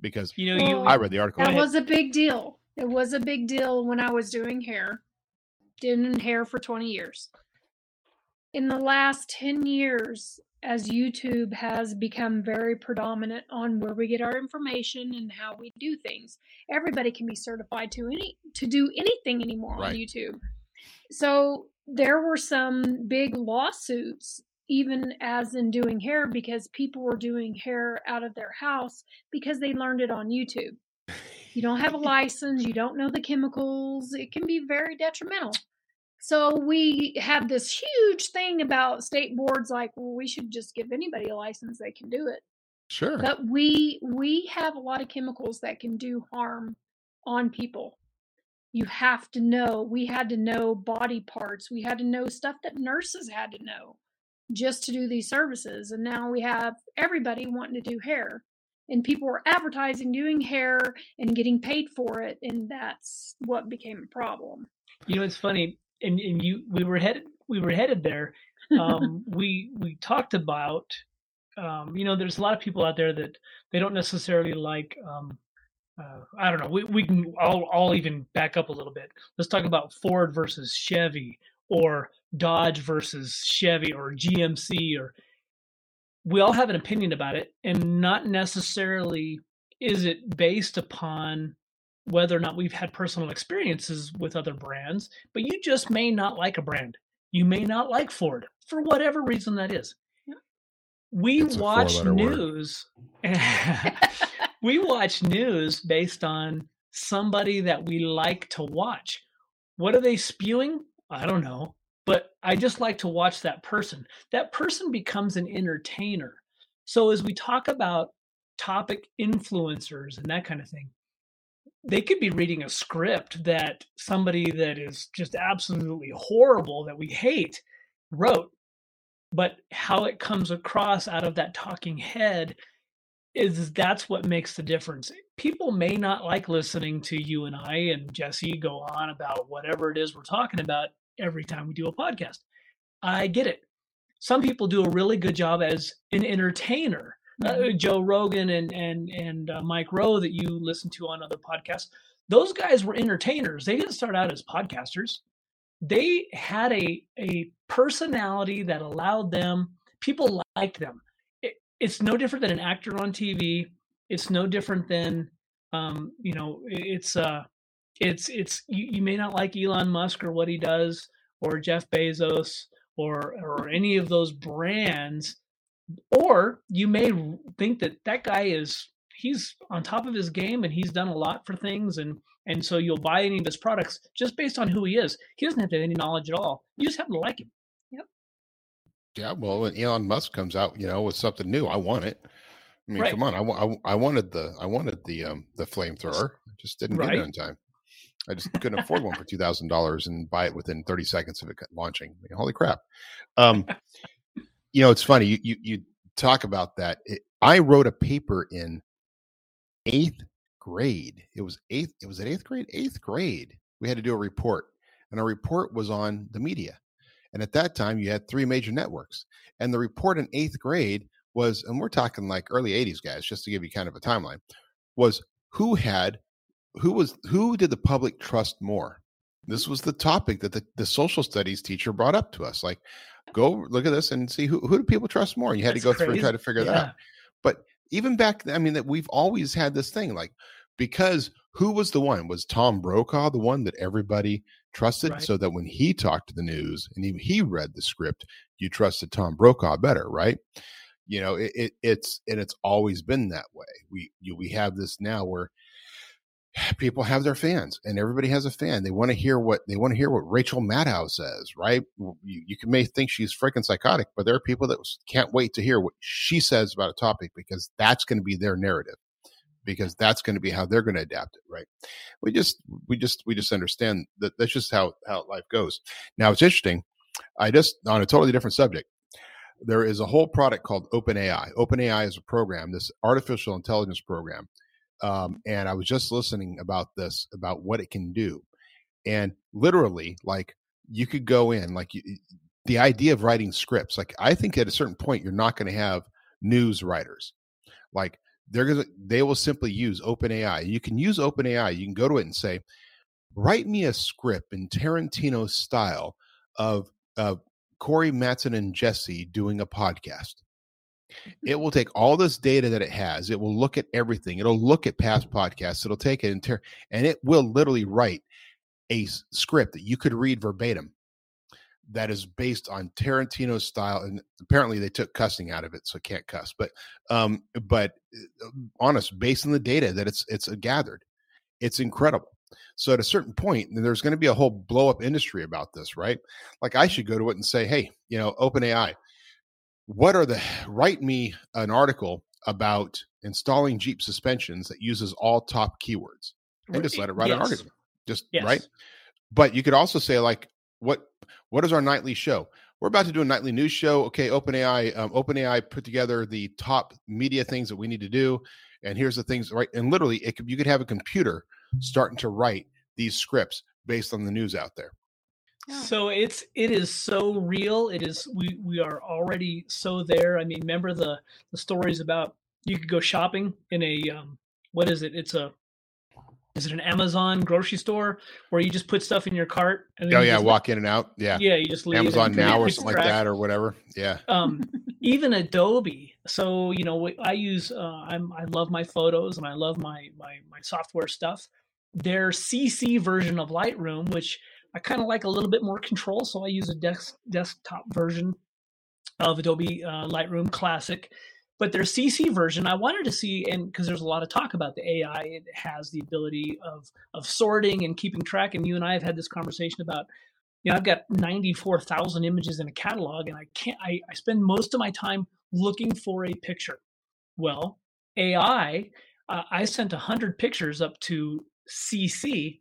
Speaker 1: Because
Speaker 2: you know you
Speaker 4: oh,
Speaker 1: I read the article.
Speaker 4: That was a big deal. It was a big deal when I was doing hair. Did hair for 20 years. In the last 10 years, as YouTube has become very predominant on where we get our information and how we do things, everybody can be certified to any to do anything anymore on YouTube. So there were some big lawsuits even as in doing hair because people were doing hair out of their house because they learned it on YouTube. You don't have a license, you don't know the chemicals, it can be very detrimental. So we have this huge thing about state boards like, well, we should just give anybody a license, they can do it.
Speaker 1: Sure.
Speaker 4: But we we have a lot of chemicals that can do harm on people. You have to know. We had to know body parts. We had to know stuff that nurses had to know just to do these services. And now we have everybody wanting to do hair. And people were advertising doing hair and getting paid for it. And that's what became a problem.
Speaker 2: You know, it's funny, and, and you we were headed we were headed there. Um, we we talked about um, you know, there's a lot of people out there that they don't necessarily like. Um, uh, I don't know. We we can. I'll I'll even back up a little bit. Let's talk about Ford versus Chevy, or Dodge versus Chevy, or GMC, or we all have an opinion about it, and not necessarily is it based upon whether or not we've had personal experiences with other brands, but you just may not like a brand. You may not like Ford for whatever reason that is we
Speaker 1: It's
Speaker 2: watch news we watch news based on somebody that we like to watch. What are they spewing? I don't know but i just like to watch that person. That person becomes an entertainer. So as we talk about topic influencers and that kind of thing they could be reading a script that somebody that is just absolutely horrible that we hate wrote but how it comes across out of that talking head is that's what makes the difference. People may not like listening to you and I and Jessy go on about whatever it is we're talking about every time we do a podcast. I get it. Some people do a really good job as an entertainer. Uh, Joe Rogan and and and uh, Mike Rowe that you listen to on other podcasts. Those guys were entertainers. They didn't start out as podcasters they had a a personality that allowed them people liked them it's no different than an actor on tv it's no different than um you know it's uh it's it's you, you may not like elon musk or what he does or jeff bezos or or any of those brands or you may think that that guy is he's on top of his game and he's done a lot for things and and so you'll buy any of his products just based on who he is. He doesn't have to have any knowledge at all. You just happen to like him.
Speaker 1: Yeah, well, when Elon Musk comes out, you know, with something new, I want it. I mean,
Speaker 2: Right.
Speaker 1: come on, I, I, I wanted the I wanted the um the flamethrower. I just didn't get it in time. I just couldn't afford one for two thousand dollars and buy it within thirty seconds of it launching. I mean, holy crap! Um, you know, it's funny you you, you talk about that. It, I wrote a paper in eighth grade. It was eighth. It was at eighth grade. Eighth grade. We had to do a report, and our report was on the media. And at that time, you had three major networks. And the report in eighth grade was, and we're talking like early 80s, guys, just to give you kind of a timeline, was who had, who was, who did the public trust more? This was the topic that the, the social studies teacher brought up to us. Like, go look at this and see who, who do people trust more? You had
Speaker 2: That's
Speaker 1: to go through and try to figure that out but even back i mean that we've always had this thing like because who was the one was tom brokaw the one that everybody trusted
Speaker 2: Right.
Speaker 1: so that when he talked to the news and he, he read the script you trusted tom brokaw better right? You know it, it it's and it's always been that way. We you, we have this now where people have their fans and everybody has a fan. They want to hear what they want to hear what rachel maddow says right? You, you can may think she's freaking psychotic but there are people that can't wait to hear what she says about a topic because that's going to be their narrative because that's going to be how they're going to adapt it right? We just we just we just understand that that's just how how life goes. Now it's interesting i just on a totally different subject there is a whole product called openai. Openai is a program this artificial intelligence program um, and I was just listening about this about what it can do, and literally, like you could go in, like you, the idea of writing scripts. Like I think at a certain point, you're not going to have news writers, like they're gonna they will simply use OpenAI. You can use OpenAI. You can go to it and say, write me a script in Tarantino style of of Corey Matson and Jessy doing a podcast it will take all this data that it has it will look at everything it'll look at past podcasts it'll take it and, and it will literally write a script that you could read verbatim that is based on tarantino's style and apparently they took cussing out of it so it can't cuss but um but uh, honest based on the data that it's it's gathered it's incredible So at a certain point, there's going to be a whole blow up industry about this, right? Like I should go to it and say, hey, you know, OpenAI, what are the write me an article about installing Jeep suspensions that uses all top keywords and just let it write yes. an article. Just yes. right. But you could also say like, what what is our nightly show? We're about to do a nightly news show. Okay, OpenAI, um, OpenAI put together the top media things that we need to do, and here's the things right. And literally, it could, you could have a computer starting to write these scripts based on the news out there.
Speaker 2: So it's it is so real. It is we we are already so there. I mean, remember the the stories about you could go shopping in a um, what is it? It's a is it an Amazon grocery store where you just put stuff in your cart?
Speaker 1: And oh yeah, walk in and out. Yeah,
Speaker 2: yeah, you just leave
Speaker 1: Amazon now or something like that or whatever. Yeah.
Speaker 2: Um, even Adobe. So you know, I use uh, I'm I love my photos and I love my my my software stuff. Their CC version of Lightroom, which I kind of like a little bit more control, so I use a desk, desktop version of Adobe uh, Lightroom Classic. But their CC version, I wanted to see, and because there's a lot of talk about the AI, it has the ability of of sorting and keeping track. And you and I have had this conversation about, you know, I've got 94,000 images in a catalog, and I can't. I, I spend most of my time looking for a picture. Well, AI, uh, I sent 100 pictures up to CC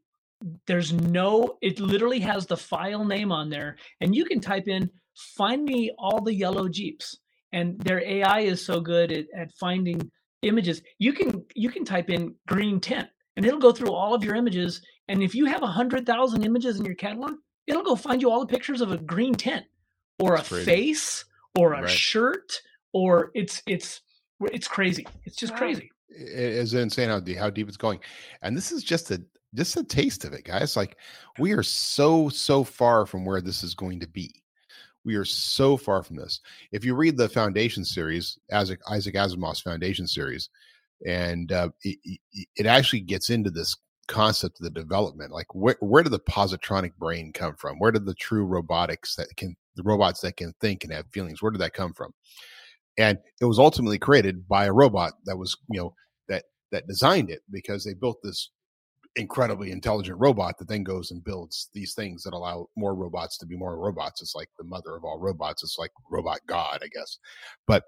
Speaker 2: there's no it literally has the file name on there and you can type in find me all the yellow jeeps and their ai is so good at, at finding images you can you can type in green tent and it'll go through all of your images and if you have a hundred thousand images in your catalog it'll go find you all the pictures of a green tent or That's a crazy. face or a right. shirt or it's it's it's crazy it's just wow. crazy
Speaker 1: it's insane how deep, how deep it's going and this is just a just a taste of it, guys. Like we are so so far from where this is going to be. We are so far from this. If you read the Foundation series, Isaac Isaac Asimov's Foundation series, and uh, it, it actually gets into this concept of the development. Like where where did the positronic brain come from? Where did the true robotics that can the robots that can think and have feelings? Where did that come from? And it was ultimately created by a robot that was you know that that designed it because they built this incredibly intelligent robot that then goes and builds these things that allow more robots to be more robots. It's like the mother of all robots. It's like robot god, I guess. But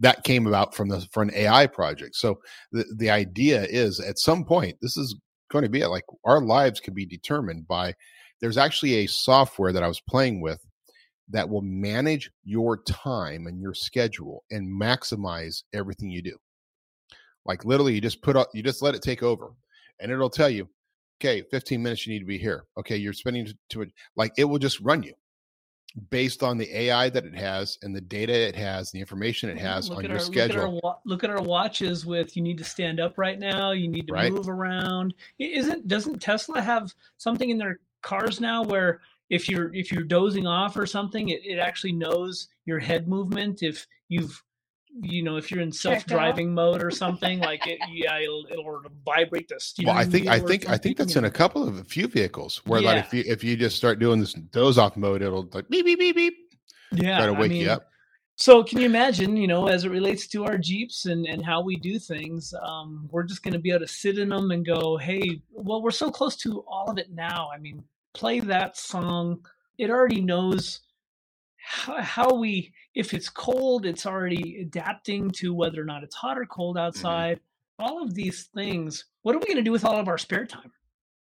Speaker 1: that came about from the from an AI project. So the the idea is at some point this is going to be it. Like our lives can be determined by. There's actually a software that I was playing with that will manage your time and your schedule and maximize everything you do. Like literally, you just put up, you just let it take over and it'll tell you, okay, 15 minutes you need to be here. Okay, you're spending to it like it will just run you based on the AI that it has and the data it has, the information it has look on your our, schedule.
Speaker 2: Look at, our, look at, our, watches with you need to stand up right now, you need to right. move around. Isn't doesn't Tesla have something in their cars now where if you're if you're dozing off or something, it, it actually knows your head movement if you've you know, if you're in self-driving mode or something, like it, yeah, it'll, it'll vibrate the steering.
Speaker 1: Well, I think I think I think that's in a couple of a few vehicles where yeah. like if you if you just start doing this doze off mode, it'll like beep beep beep beep.
Speaker 2: Yeah,
Speaker 1: try to wake I mean, you up.
Speaker 2: So can you imagine, you know, as it relates to our Jeeps and, and how we do things, um, we're just going to be able to sit in them and go, hey, well, we're so close to all of it now. I mean, play that song. It already knows how, how we if it's cold it's already adapting to whether or not it's hot or cold mm-hmm. outside mm-hmm. all of these things what are we going to do with all of our spare time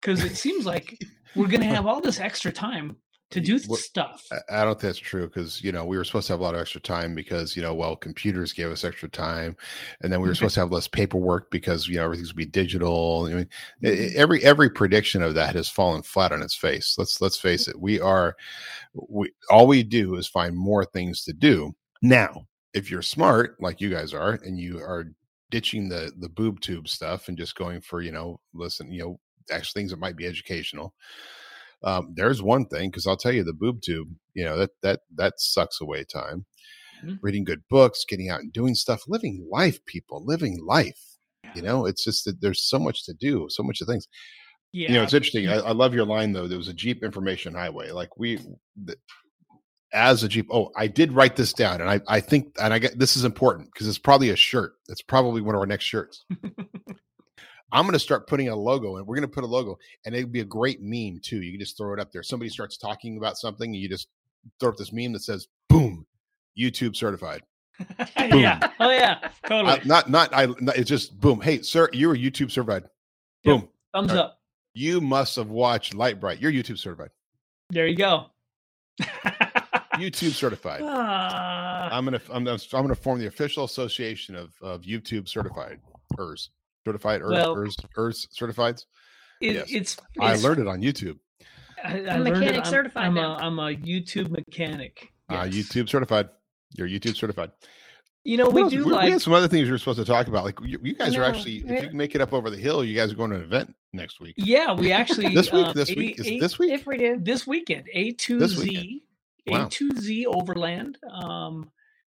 Speaker 2: because it seems like we're going to have all this extra time to do stuff.
Speaker 1: I don't think that's true because you know we were supposed to have a lot of extra time because you know well computers gave us extra time, and then we were supposed to have less paperwork because you know everything's be digital. I mean, mm-hmm. every every prediction of that has fallen flat on its face. Let's let's face it. We are we all we do is find more things to do now. If you're smart like you guys are, and you are ditching the the boob tube stuff and just going for you know listen you know actually things that might be educational um, there's one thing because I'll tell you the boob tube, you know that that that sucks away time. Mm-hmm. Reading good books, getting out and doing stuff, living life, people, living life. You know, it's just that there's so much to do, so much of things. Yeah. You know, it's interesting. I, I love your line though. There was a Jeep information highway. Like we, the, as a Jeep. Oh, I did write this down, and I I think, and I get this is important because it's probably a shirt. It's probably one of our next shirts. I'm going to start putting a logo, and we're going to put a logo, and it'd be a great meme too. You can just throw it up there. Somebody starts talking about something, and you just throw up this meme that says "Boom, YouTube certified."
Speaker 2: yeah. Oh yeah. Totally.
Speaker 1: Uh, not, not, I. Not, it's just boom. Hey, sir, you're YouTube certified.
Speaker 2: Yep.
Speaker 1: Boom.
Speaker 2: Thumbs
Speaker 1: All right.
Speaker 2: up.
Speaker 1: You must have watched Light Bright. You're YouTube certified.
Speaker 2: There you go.
Speaker 1: YouTube certified.
Speaker 2: Ah,
Speaker 1: I'm gonna I'm gonna I'm gonna form the official association of of YouTube certified ERS certified ERS
Speaker 2: Well-
Speaker 1: ERS, ERS certifieds.
Speaker 2: it,
Speaker 1: yes.
Speaker 2: it's,
Speaker 1: I
Speaker 2: it's-
Speaker 1: learned it on YouTube.
Speaker 2: I, I
Speaker 4: I'm
Speaker 2: learned
Speaker 4: mechanic
Speaker 2: it. I'm,
Speaker 4: certified
Speaker 2: I'm a I'm a YouTube mechanic.
Speaker 1: Uh, YouTube certified. You're YouTube certified.
Speaker 2: You know,
Speaker 1: What
Speaker 2: we do
Speaker 1: we, we
Speaker 2: like
Speaker 1: had some other things we were supposed to talk about. Like you, you guys are actually, if you can make it up over the hill, you guys are going to an event next week.
Speaker 2: Yeah, we actually
Speaker 1: This week,
Speaker 2: um,
Speaker 1: this
Speaker 2: A-
Speaker 1: week, is
Speaker 2: A-
Speaker 1: this week?
Speaker 4: If we do,
Speaker 2: this weekend a
Speaker 1: This
Speaker 2: A2Z
Speaker 1: weekend. Wow.
Speaker 2: A2Z Overland um,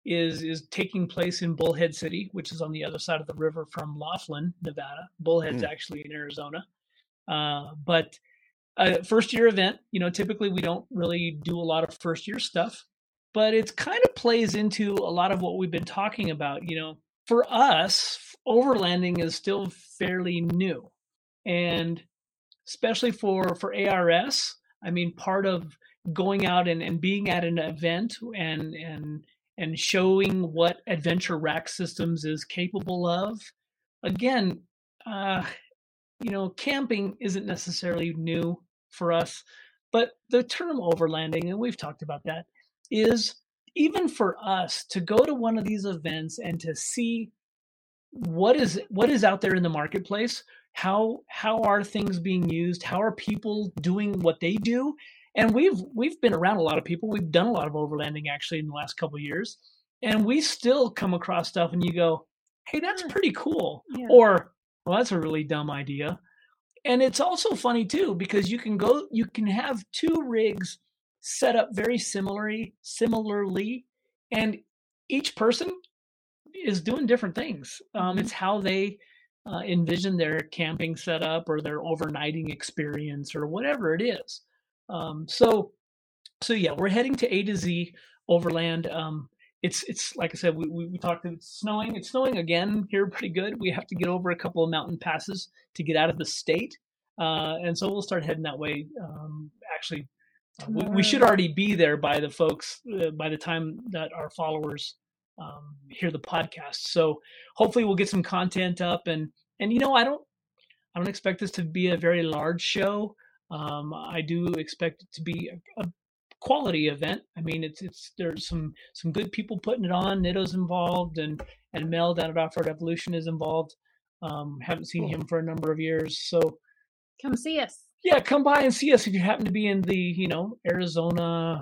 Speaker 2: is is taking place in Bullhead City, which is on the other side of the river from Laughlin, Nevada. Bullhead's
Speaker 1: Hmm.
Speaker 2: actually in Arizona, uh, but a first year event. You know, typically we don't really do a lot of first year stuff, but it's kind of plays into a lot of what we've been talking about. You know, for us, overlanding is still fairly new, and especially for for ARS. I mean, part of going out and, and being at an event and and and showing what Adventure Rack Systems is capable of. Again, uh, you know, camping isn't necessarily new for us, but the term overlanding, and we've talked about that, is even for us to go to one of these events and to see what is what is out there in the marketplace how how are things being used how are people doing what they do and we've we've been around a lot of people. We've done a lot of overlanding actually in the last couple of years. And we still come across stuff and you go hey that's pretty cool.
Speaker 4: Yeah.
Speaker 2: or well that's a really dumb idea. And it's also funny too because you can go you can have two rigs set up very similarly similarly and each person is doing different things. Um,
Speaker 4: Mhm.
Speaker 2: it's how they uh, envision their camping setup or their overnighting experience or whatever it is um, so so yeah we're heading to a to z overland um, it's it's like i said we, we, we talked it's snowing it's snowing again here pretty good we have to get over a couple of mountain passes to get out of the state uh, and so we'll start heading that way um, actually uh, we, we should already be there by the folks uh, by the time that our followers um, hear the podcast so hopefully we'll get some content up and and you know i don't i don't expect this to be a very large show um, i do expect it to be a, a quality event i mean it's it's there's some some good people putting it on nitto's involved and and mel down at off-road evolution is involved um, haven't seen
Speaker 1: Cool.
Speaker 2: him for a number of years so
Speaker 4: come see us.
Speaker 2: yeah, come by and see us if you happen to be in the, you know, Arizona,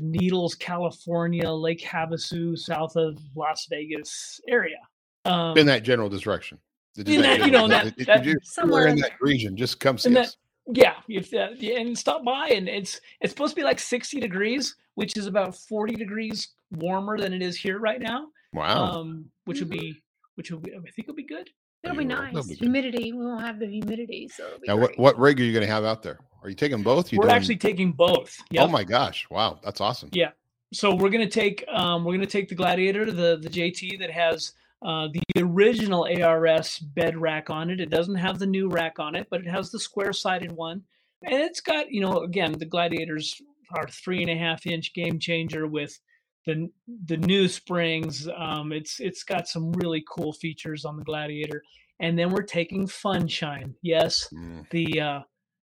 Speaker 2: Needles, California, Lake Havasu, south of Las Vegas area. Um,
Speaker 1: in that general direction.
Speaker 2: In that, you know, that-
Speaker 1: if
Speaker 2: that-
Speaker 1: you're
Speaker 4: Somewhere
Speaker 1: in
Speaker 4: in
Speaker 1: that region, just come see
Speaker 2: And
Speaker 1: us.
Speaker 2: Yeah, if that, and stop by, and it's it's supposed to be like 60 degrees, which is about 40 degrees warmer than it is here right now.
Speaker 1: Wow.
Speaker 2: Um, which would be, which would be, I think it'll be good.
Speaker 4: It'll be
Speaker 1: Yeah, that'll
Speaker 4: nice.
Speaker 1: be.
Speaker 4: Humidity. We won't have the humidity, so it'll be
Speaker 1: now, what
Speaker 4: great.
Speaker 1: what rig are you going to have out there? Are you taking both? You
Speaker 2: We're
Speaker 1: doing-
Speaker 2: actually taking both.
Speaker 1: Oh my gosh! Wow, that's awesome.
Speaker 2: Yeah. so we're gonna take um, we're gonna take the Gladiator, the the JT that has uh, the original ARS bed rack on it. It doesn't have the new rack on it, but it has the square sided one, and it's got you know again the Gladiators are three and a half inch game changer with the the new springs. Um, it's it's got some really cool features on the Gladiator, and then we're taking Funshine. Yes,
Speaker 1: Mm.
Speaker 2: the uh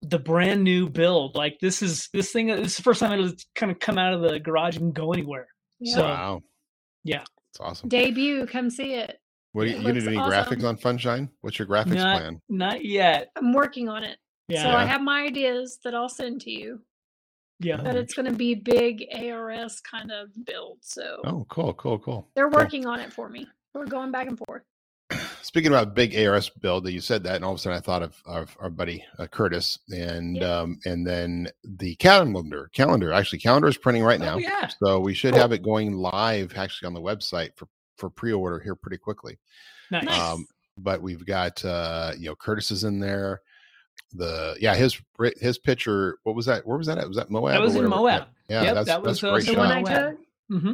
Speaker 2: the brand new build like this is this thing this is the first time it's kind of come out of the garage and go anywhere
Speaker 4: Yeah.
Speaker 2: so-
Speaker 1: wow.
Speaker 2: yeah.
Speaker 1: It's awesome.
Speaker 4: Debut. Come see it.
Speaker 1: What do you,
Speaker 4: it
Speaker 1: you need
Speaker 4: looks
Speaker 1: any
Speaker 4: awesome.
Speaker 1: graphics on Funshine? What's your graphics
Speaker 2: not,
Speaker 1: plan?
Speaker 2: not yet
Speaker 4: I'm working on it.
Speaker 2: yeah
Speaker 4: So I have my ideas that I'll send to you.
Speaker 2: yeah
Speaker 4: But oh. it's going to be big ARS kind of build. So
Speaker 1: Oh, cool, cool, cool.
Speaker 4: they're
Speaker 1: cool.
Speaker 4: working on it for me. We're going back and forth.
Speaker 1: Speaking about big ARS build, that you said that, and all of a sudden I thought of, of our buddy uh, Curtis, and
Speaker 4: Yeah.
Speaker 1: um, and then the calendar, calendar. Actually, calendar is printing right
Speaker 2: Oh,
Speaker 1: now,
Speaker 2: yeah.
Speaker 1: so we should
Speaker 2: Cool.
Speaker 1: have it going live actually on the website for for pre-order here pretty quickly.
Speaker 2: nice,
Speaker 4: Nice.
Speaker 1: Um, but we've got uh, you know Curtis is in there. The yeah his his picture. What was that? Where was that at? Was that Moab?
Speaker 2: that was in moab
Speaker 1: Yeah,
Speaker 2: Yep,
Speaker 1: that's
Speaker 2: that
Speaker 1: that's
Speaker 2: was,
Speaker 1: a
Speaker 2: uh,
Speaker 1: great
Speaker 4: the
Speaker 2: Moab.
Speaker 4: one
Speaker 1: shot.
Speaker 4: I took.
Speaker 2: hmm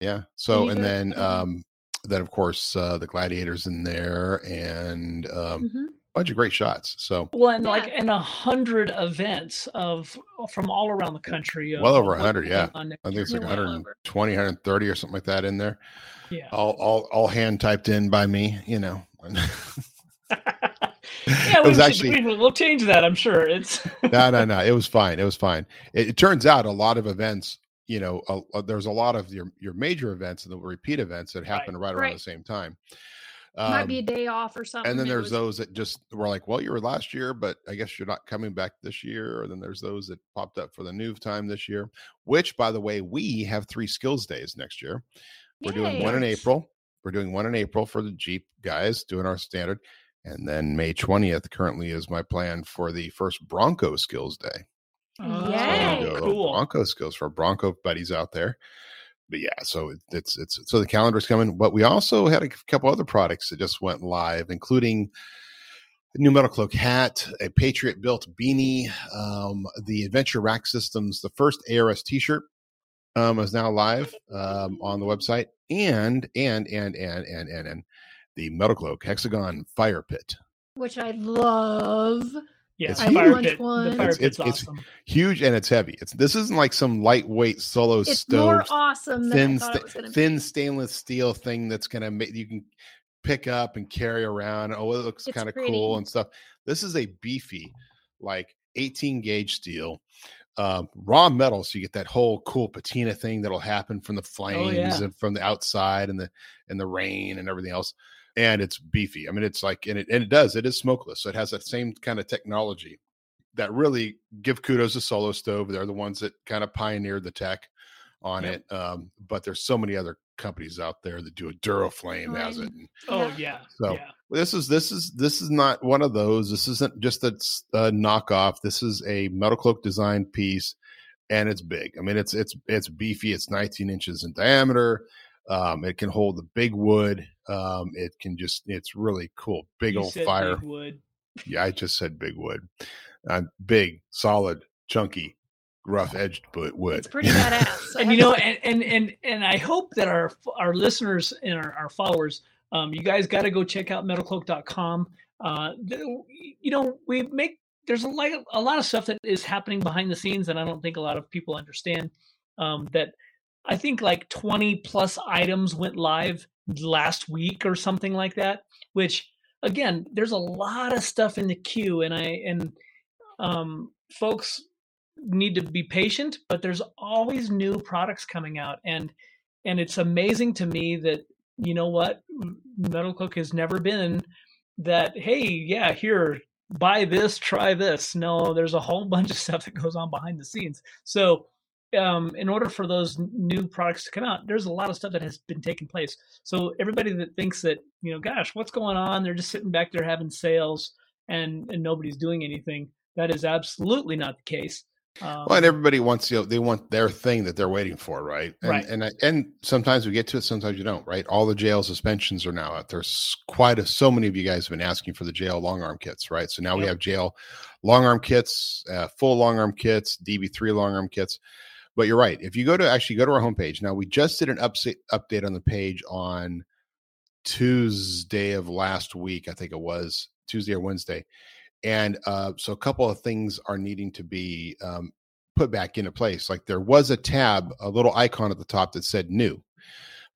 Speaker 1: Yeah. So and then um then of course uh the gladiators in there and um
Speaker 4: hmm
Speaker 1: bunch of great shots. So
Speaker 2: Well, and like
Speaker 4: Yeah.
Speaker 2: and a hundred events of from all around the country. of
Speaker 1: Well over
Speaker 2: what's
Speaker 1: 100,
Speaker 2: going
Speaker 1: yeah.
Speaker 2: on next
Speaker 1: I think it's like
Speaker 4: You're
Speaker 1: 120, 130 or something like that in there.
Speaker 2: Yeah.
Speaker 1: All all all hand typed in by me, you know.
Speaker 2: yeah,
Speaker 1: It
Speaker 2: we
Speaker 1: was
Speaker 2: should-
Speaker 1: actually-
Speaker 2: we, will change that. I'm sure it's.
Speaker 1: no, no, no. It was fine. It was fine. It, it turns out a lot of events, you know, a, a- there's a lot of your your major events and the repeat events that happen right, around
Speaker 4: Right.
Speaker 1: the same time.
Speaker 4: Might be a
Speaker 1: Um,
Speaker 4: day off or something.
Speaker 1: and then there's
Speaker 4: was-
Speaker 1: those that just were like, well, you were last year, but I guess you're not coming back this year. Or then there's those that popped up for the new time this year, which, by the way, we have three skills days next year. We're doing one in April. We're doing one in April for the Jeep guys, doing our standard. And then May 20th currently is my plan for the first Bronco skills day. So I'm gonna
Speaker 4: Yay.
Speaker 1: do a little
Speaker 2: cool.
Speaker 1: Bronco skills for Bronco buddies out there. But yeah, so it- it's it's so the calendar's coming. But we also had a couple other products that just went live, including a new Metal Cloak hat, a Patriot built beanie, um, the Adventure Rack Systems, the first ARS T-shirt um, is now live um, on the website, and and and and and and and the Metal Cloak Hexagon Fire Pit.
Speaker 4: which I love.
Speaker 2: Yeah,
Speaker 1: It's
Speaker 2: the
Speaker 1: huge.
Speaker 2: fire pit.
Speaker 4: one.
Speaker 2: The fire
Speaker 1: It's-
Speaker 2: pit's
Speaker 1: it's- it's. Huge and it's heavy. It's this isn't like some lightweight solo stone.
Speaker 4: It's
Speaker 1: stove
Speaker 4: more awesome than
Speaker 1: thin
Speaker 4: I thought
Speaker 1: sta-
Speaker 4: it was
Speaker 1: thin
Speaker 4: be.
Speaker 1: stainless steel thing that's gonna make you can pick up and carry around. Oh, it looks kind of cool and stuff. This is a beefy, like 18 gauge steel, um, raw metal. So you get that whole cool patina thing that'll happen from the flames
Speaker 2: Oh, yeah.
Speaker 1: and from the outside and the and the rain and everything else. And it's beefy. I mean, it's like and it and it does. It is smokeless. So it has that same kind of technology that really give kudos to Solo Stove. They're the ones that kind of pioneered the tech on
Speaker 2: Yep.
Speaker 1: it. Um, but there's so many other companies out there that do a Duraflame as it. And
Speaker 2: Oh
Speaker 4: Yeah.
Speaker 2: yeah.
Speaker 1: So,
Speaker 2: yeah.
Speaker 1: this is this is this is not one of those. This isn't just a knockoff. This is a metal cloak design piece, and it's big. I mean, it's it's it's beefy. It's 19 inches in diameter. Um, it can hold the big wood. Um, it can just it's really cool. Big
Speaker 2: You
Speaker 1: old
Speaker 2: said
Speaker 1: fire.
Speaker 2: big wood.
Speaker 1: Yeah, I just said big wood. Uh, big, solid, chunky, rough edged wood.
Speaker 4: It's pretty badass. I
Speaker 2: and you know and, and and and i hope that our our listeners and our, our followers um you guys got to go check out metalcloak.com uh th- you know we make there's a like a lot of stuff that is happening behind the scenes and i don't think a lot of people understand um that i think like 20 plus items went live last week or something like that which again there's a lot of stuff in the queue and i and um folks need to be patient but there's always new products coming out and and it's amazing to me that you know what Metal Cloak has never been that hey yeah here buy this try this. No there's a whole bunch of stuff that goes on behind the scenes. So um, in order for those new products to come out there's a lot of stuff that has been taking place so everybody that thinks that you know gosh what's going on they're just sitting back there having sales and and nobody's doing anything that is absolutely not the case um,
Speaker 1: Well, and everybody wants you know they want their thing that they're waiting for, right? And,
Speaker 2: Right.
Speaker 1: And I, and sometimes we get to it, sometimes you don't, right? All the JL suspensions are now out. There's quite a so many of you guys have been asking for the JL long arm kits, right? So now we have JL long arm kits, uh, full long arm kits, DB3 long arm kits. But you're right. If you go to actually go to our homepage now, we just did an update update on the page on Tuesday of last week. I think it was Tuesday or Wednesday. And uh, so a couple of things are needing to be um, put back into place. Like there was a tab, a little icon at the top that said new.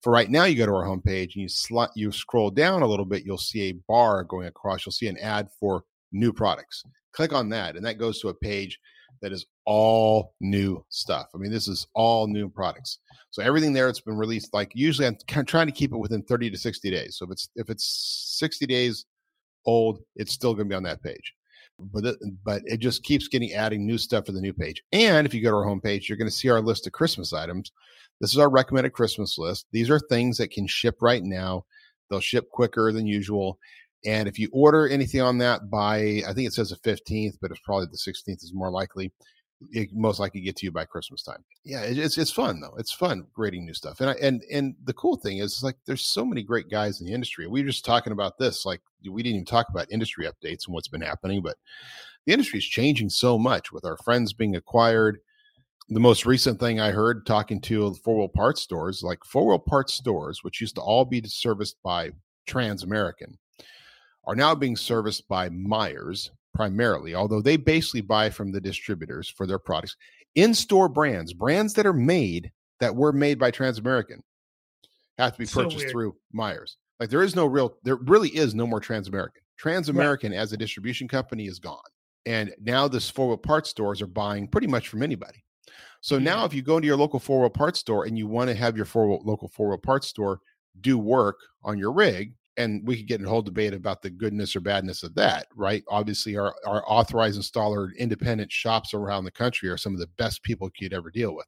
Speaker 1: For right now, you go to our homepage and you slot, you scroll down a little bit, you'll see a bar going across. You'll see an ad for new products. Click on that, and that goes to a page that is all new stuff. I mean, this is all new products. So everything there that's been released, like usually I'm kind of trying to keep it within 30 to 60 days. So if it's if it's 60 days old, it's still going to be on that page. But it, but it just keeps getting adding new stuff to the new page. And if you go to our homepage, you're going to see our list of Christmas items. This is our recommended Christmas list. These are things that can ship right now. They'll ship quicker than usual. And if you order anything on that by, I think it says the 15th, but it's probably the 16th is more likely. It most likely get to you by Christmas time. Yeah, it's it's fun though. It's fun grading new stuff. And I, and and the cool thing is, like, there's so many great guys in the industry. We were just talking about this. Like, we didn't even talk about industry updates and what's been happening, but the industry is changing so much with our friends being acquired. The most recent thing I heard talking to four wheel parts stores, like four wheel parts stores, which used to all be serviced by Trans American, are now being serviced by Myers primarily, although they basically buy from the distributors for their products. In store brands, brands that are made that were made by Transamerican, have to be purchased
Speaker 2: weird.
Speaker 1: through Myers. Like there is no real, there really is no more Transamerican. Transamerican as a distribution company is gone. And now this four wheel parts stores are buying pretty much from anybody. So now if you go into your local four wheel parts store and you want to have your four local four wheel parts store do work on your rig, and we could get in a whole debate about the goodness or badness of that, right? Obviously, our, our authorized installer independent shops around the country are some of the best people you'd ever deal with.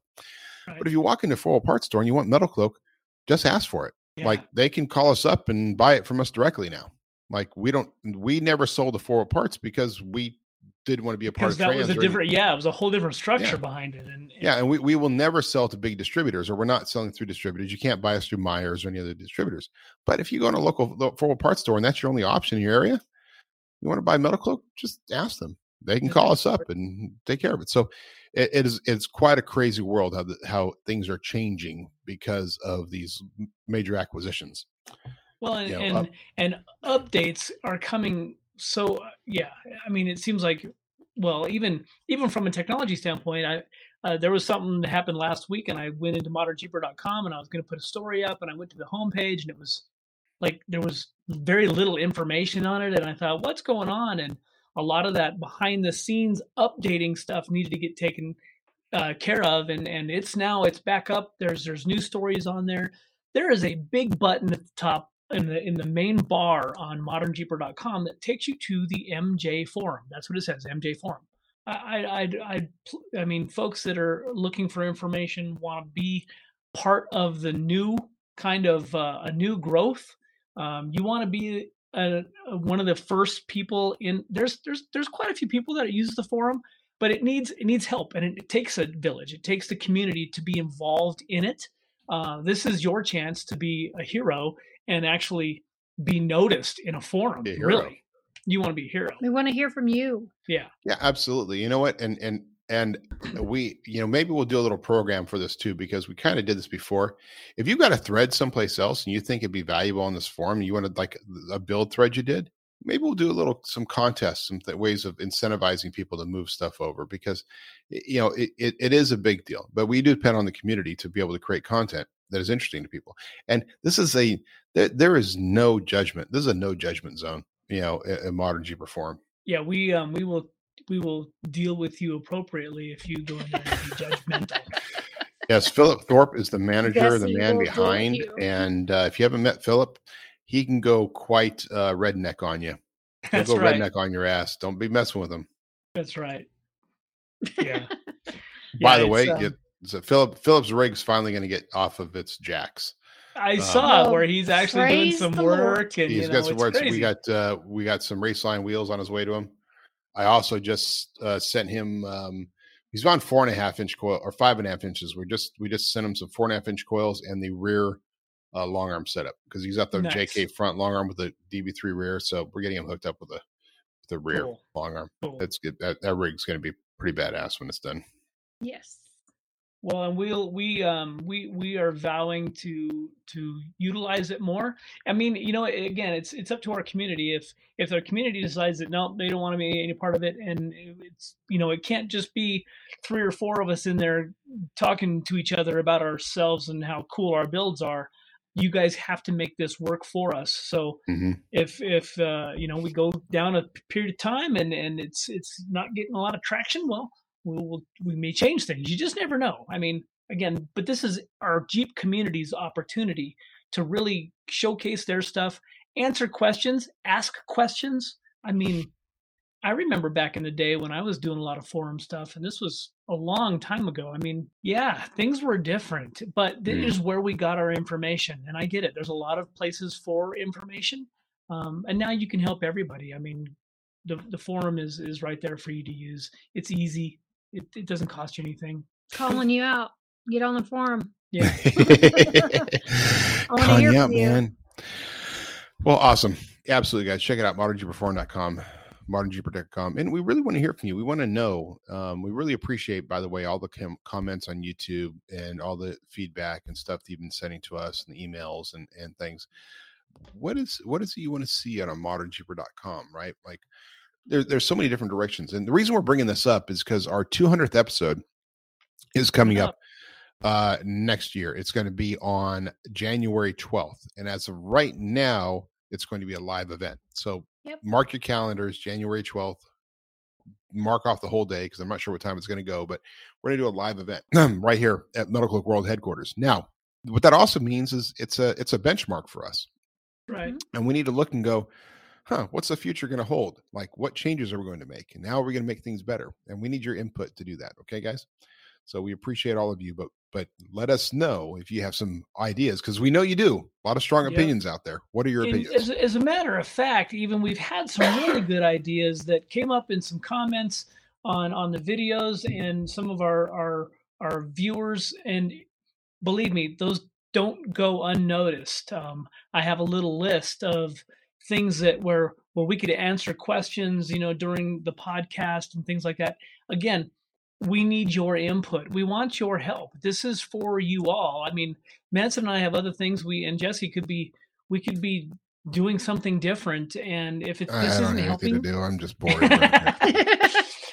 Speaker 2: Right.
Speaker 1: But if you walk into a four parts store and you want Metal Cloak, just ask for it.
Speaker 2: Yeah.
Speaker 1: Like they can call us up and buy it from us directly now. Like we don't, we never sold the four parts because we didn't want to be a part of
Speaker 2: that
Speaker 1: trans.
Speaker 2: was a different, yeah, it was a whole different structure
Speaker 1: Yeah.
Speaker 2: behind it. And, and
Speaker 1: yeah, and we, we will never sell to big distributors, or we're not selling through distributors. You can't buy us through Myers or any other distributors. But if you go to a local wheel parts store and that's your only option in your area, you want to buy Metal Cloak, just ask them. They can call us up and take care of it. So it, it is it's quite a crazy world how the, how things are changing because of these major acquisitions.
Speaker 2: Well, and
Speaker 1: you know,
Speaker 2: and,
Speaker 1: up-
Speaker 2: and updates are coming. So uh, yeah, I mean, it seems like well, even even from a technology standpoint, I uh, there was something that happened last week, and I went into modernjeeper.com and I was going to put a story up, and I went to the homepage, and it was like there was very little information on it, and I thought, what's going on? And a lot of that behind the scenes updating stuff needed to get taken uh, care of, and and it's now it's back up. There's there's new stories on there. There is a big button at the top in the in the main bar on modernjeeper.com that takes you to the MJ forum. That's what it says, MJ forum. I I I, I, mean, folks that are looking for information want to be part of the new kind of uh, a new growth. Um, you want to be a, a- one of the first people in. There's there's there's quite a few people that use the forum, but it needs it needs help, and it, it takes a village. It takes the community to be involved in it. Uh, this is your chance to be a hero and actually be noticed in a forum.
Speaker 1: A.
Speaker 2: Really, you want to be a hero.
Speaker 4: We want to hear from you.
Speaker 2: Yeah.
Speaker 1: Yeah, absolutely. You know what? And and and we, you know, maybe we'll do a little program for this too because we kind of did this before. If you've got a thread someplace else and you think it'd be valuable on this forum, you wanted like a build thread you did, maybe we'll do a little some contests, some th- ways of incentivizing people to move stuff over because you know it, it, it is a big deal. But we do depend on the community to be able to create content that is interesting to people. And this is a there, there is no judgment. This is a no judgment zone. You know, in, in modern Jeeper forum.
Speaker 2: Yeah, we um we will we will deal with you appropriately if you go in there and be judgmental.
Speaker 1: Yes, Philip Thorpe is the manager,
Speaker 4: Yes,
Speaker 1: the man
Speaker 4: will do it
Speaker 1: behind. And uh, if you haven't met Philip, he can go quite uh, redneck on you. He'll
Speaker 2: That's
Speaker 1: go
Speaker 2: right.
Speaker 1: redneck on your ass. Don't be messing with him.
Speaker 2: That's right. Yeah.
Speaker 1: By
Speaker 2: Yeah,
Speaker 1: the way,
Speaker 2: it's,
Speaker 1: so Philip Philip's rig's finally going to get off of its jacks.
Speaker 2: I
Speaker 1: Um,
Speaker 2: saw
Speaker 4: Well,
Speaker 2: where he's actually doing some
Speaker 4: the
Speaker 2: work and
Speaker 1: He's
Speaker 2: you know,
Speaker 1: got some
Speaker 2: it's
Speaker 1: words.
Speaker 2: crazy.
Speaker 1: We got uh, we got some Raceline wheels on his way to him. I also just uh, sent him. Um, he's on four and a half inch coil or five and a half inches. We just we just sent him some four and a half inch coils and the rear uh, long arm setup because he's got the
Speaker 2: Nice.
Speaker 1: JK front long arm with the DB3 rear. So we're getting him hooked up with the with the rear
Speaker 2: Cool.
Speaker 1: long arm.
Speaker 2: Cool.
Speaker 1: That's good. That, that rig's going to be pretty badass when it's done.
Speaker 4: Yes.
Speaker 2: Well, and we'll we um we we are vowing to to utilize it more. I mean, you know, again, it's it's up to our community. If if our community decides that no, they don't want to be any part of it, and it's you know, it can't just be three or four of us in there talking to each other about ourselves and how cool our builds are. You guys have to make this work for us. So
Speaker 1: hmm
Speaker 2: if if uh, you know we go down a period of time and and it's it's not getting a lot of traction, well, we will we may change things. You just never know. I mean, again, but this is our Jeep community's opportunity to really showcase their stuff, answer questions, ask questions. I mean, I remember back in the day when I was doing a lot of forum stuff, and this was a long time ago. I mean, yeah, things were different, but this
Speaker 1: Mm.
Speaker 2: is where we got our information. And I get it. There's a lot of places for information. Um, and now you can help everybody. I mean, the, the forum is, is right there for you to use. It's easy. It, it doesn't cost you anything.
Speaker 4: Calling you out. Get on the forum.
Speaker 2: Yeah.
Speaker 4: wanna
Speaker 1: Calling you out,
Speaker 4: from you.
Speaker 1: man. Well, awesome. Absolutely, guys. Check it out, modernjeeperforum.com, modernjeeper.com. And we really want to hear from you. We want to know. Um, we really appreciate, by the way, all the com- comments on YouTube and all the feedback and stuff that you've been sending to us and the emails and, and things. what is what is it you want to see on a modernjeeper.com, right? Like there, there's so many different directions. And the reason we're bringing this up is because our 200th episode is coming up uh next year. It's going to be on January 12th. And as of right now, it's going to be a live event. So
Speaker 4: Yep.
Speaker 1: mark your calendars, January 12th. Mark off the whole day because I'm not sure what time it's going to go, but we're going to do a live event right here at Cloak World headquarters. Now, what that also means is it's a it's a benchmark for us
Speaker 2: Right.
Speaker 1: and we need to look and go huh what's the future going to hold? Like what changes are we going to make? And how are we going to make things better? And we need your input to do that okay guys? So we appreciate all of you but but let us know if you have some ideas because we know you do. A lot of strong opinions out there. What are your
Speaker 2: And
Speaker 1: opinions?
Speaker 2: as, as a matter of fact, even we've had some really good ideas that came up in some comments on on the videos and some of our our our viewers. And believe me, those don't go unnoticed. Um, I have a little list of things that where where we could answer questions, you know, during the podcast and things like that. Again, we need your input. We want your help. This is for you all. I mean, Matson and I have other things we and Jessy could be we could be doing something different and if it,
Speaker 1: i,
Speaker 2: this isn't
Speaker 1: have anything
Speaker 2: helping
Speaker 1: to do i'm just bored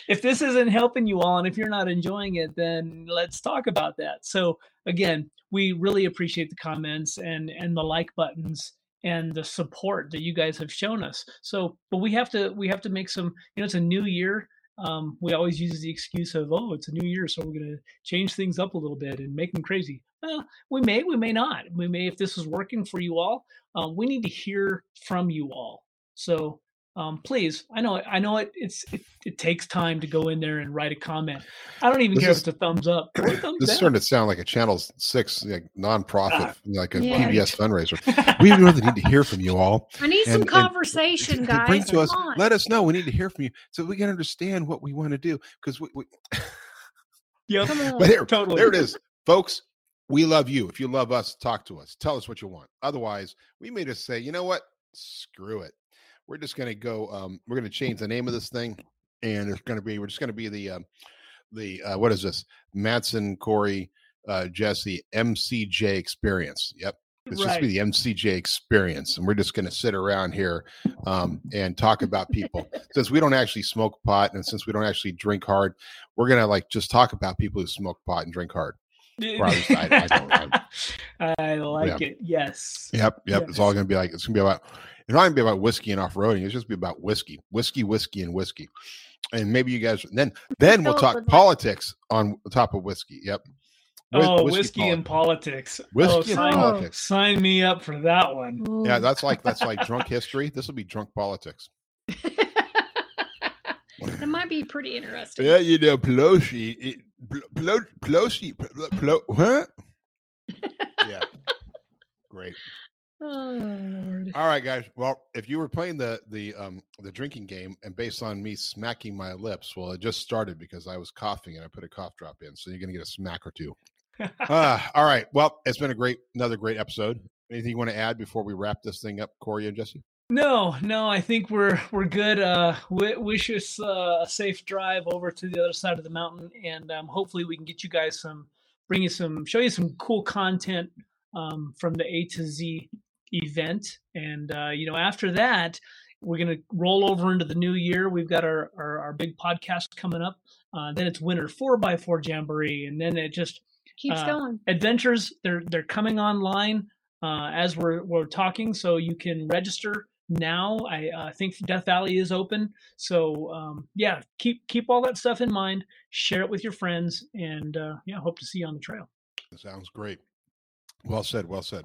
Speaker 2: if this isn't helping you all and if you're not enjoying it then let's talk about that so again we really appreciate the comments and and the like buttons and the support that you guys have shown us. So but we have to we have to make some you know it's a new year um, we always use the excuse of oh it's a new year so we're going to change things up a little bit and make them crazy. Well we may we may not. We may if this is working for you all um, we need to hear from you all. So um, please i know i know it it's it, it takes time to go in there and write a comment i don't even
Speaker 1: This
Speaker 2: care
Speaker 1: is-
Speaker 2: if it's a thumbs up or a thumbs
Speaker 1: this is
Speaker 2: down.
Speaker 1: starting to sound like a channel six like nonprofit
Speaker 2: Ah.
Speaker 1: like a
Speaker 4: Yeah.
Speaker 1: pbs fundraiser we really need to hear from you all
Speaker 4: I need some
Speaker 1: And- and
Speaker 4: conversation, guys.
Speaker 1: bring to
Speaker 4: Come
Speaker 1: us
Speaker 4: on.
Speaker 1: let us know we need to hear from you so we can understand what we want to do because we, we
Speaker 2: Yep.
Speaker 4: Come on.
Speaker 1: But here,
Speaker 2: Totally.
Speaker 1: there it is, folks. We love you. If you love us, talk to us. Tell us what you want. Otherwise, we may just say, you know what? Screw it. We're just going to go. Um, we're going to change the name of this thing, and it's going to be. We're just going to be the um, the uh, what is this? Matson, Corey, uh, Jessy, MCJ experience. Yep. It's just be the MCJ experience, and we're just going to sit around here um, and talk about people. since we don't actually smoke pot, and since we don't actually drink hard, we're going to like just talk about people who smoke pot and drink hard. Or I- I don't-
Speaker 2: I like it. Yes.
Speaker 1: Yep, yep. It's all going to be like it's going to be about. It's not going to be about whiskey and off roading. It's just be about whiskey, whiskey, whiskey, and whiskey. And maybe you guys then then we'll talk politics on top of whiskey. Yep. Whis-
Speaker 2: oh, whiskey,
Speaker 1: poli-
Speaker 2: and politics.
Speaker 1: Oh, whiskey
Speaker 2: oh,
Speaker 1: and
Speaker 2: sign,
Speaker 1: politics.
Speaker 2: sign me up for that one.
Speaker 1: Yeah, that's like that's like drunk history. This will be drunk politics.
Speaker 4: that might be pretty interesting.
Speaker 1: Yeah, you know, Pelosi, it, Pelo- Pelosi, Pelo- Pelo- what? yeah, great.
Speaker 4: Oh.
Speaker 1: All right, guys. Well, if you were playing the the um the drinking game, and based on me smacking my lips, well, it just started because I was coughing and I put a cough drop in, so you're gonna get a smack or two. Uh, all right. Well, it's been a great, another great episode. Anything you want to add before we wrap this thing up, Corey and Jessy?
Speaker 2: No, no, I think we're we're good. Uh, w- wish us uh, a safe drive over to the other side of the mountain, and um, hopefully we can get you guys some, bring you some, show you some cool content um, from the A to Z event, and uh, you know after that we're gonna roll over into the new year. We've got our our, our big podcast coming up. Uh, then it's Winter Four x Four Jamboree, and then it just
Speaker 4: Keeps
Speaker 2: uh,
Speaker 4: going.
Speaker 2: adventures they're they're coming online uh, as we're we're talking so you can register now i uh, think death valley is open so um, yeah keep keep all that stuff in mind share it with your friends and uh, yeah hope to see you on the trail
Speaker 1: Sounds great. Well said. Well said.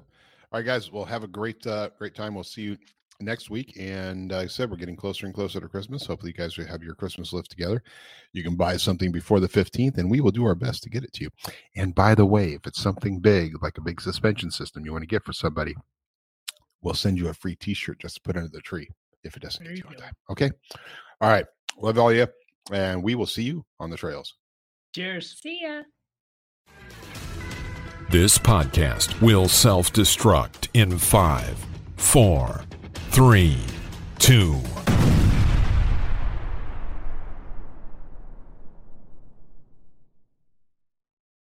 Speaker 1: All right, guys. Well, have a great, uh, great time. We'll see you next week. And like I said, we're getting closer and closer to Christmas. Hopefully, you guys will have your Christmas list together. You can buy something before the 15th, and we will do our best to get it to you. And by the way, if it's something big, like a big suspension system you want to get for somebody, we'll send you a free t shirt just to put under the tree if it doesn't
Speaker 2: There
Speaker 1: get
Speaker 2: you
Speaker 1: you on time. Okay. All right. Love all you. And we will see you on the trails.
Speaker 2: cheers
Speaker 4: See ya.
Speaker 3: This podcast will self destruct in five, four, three, two,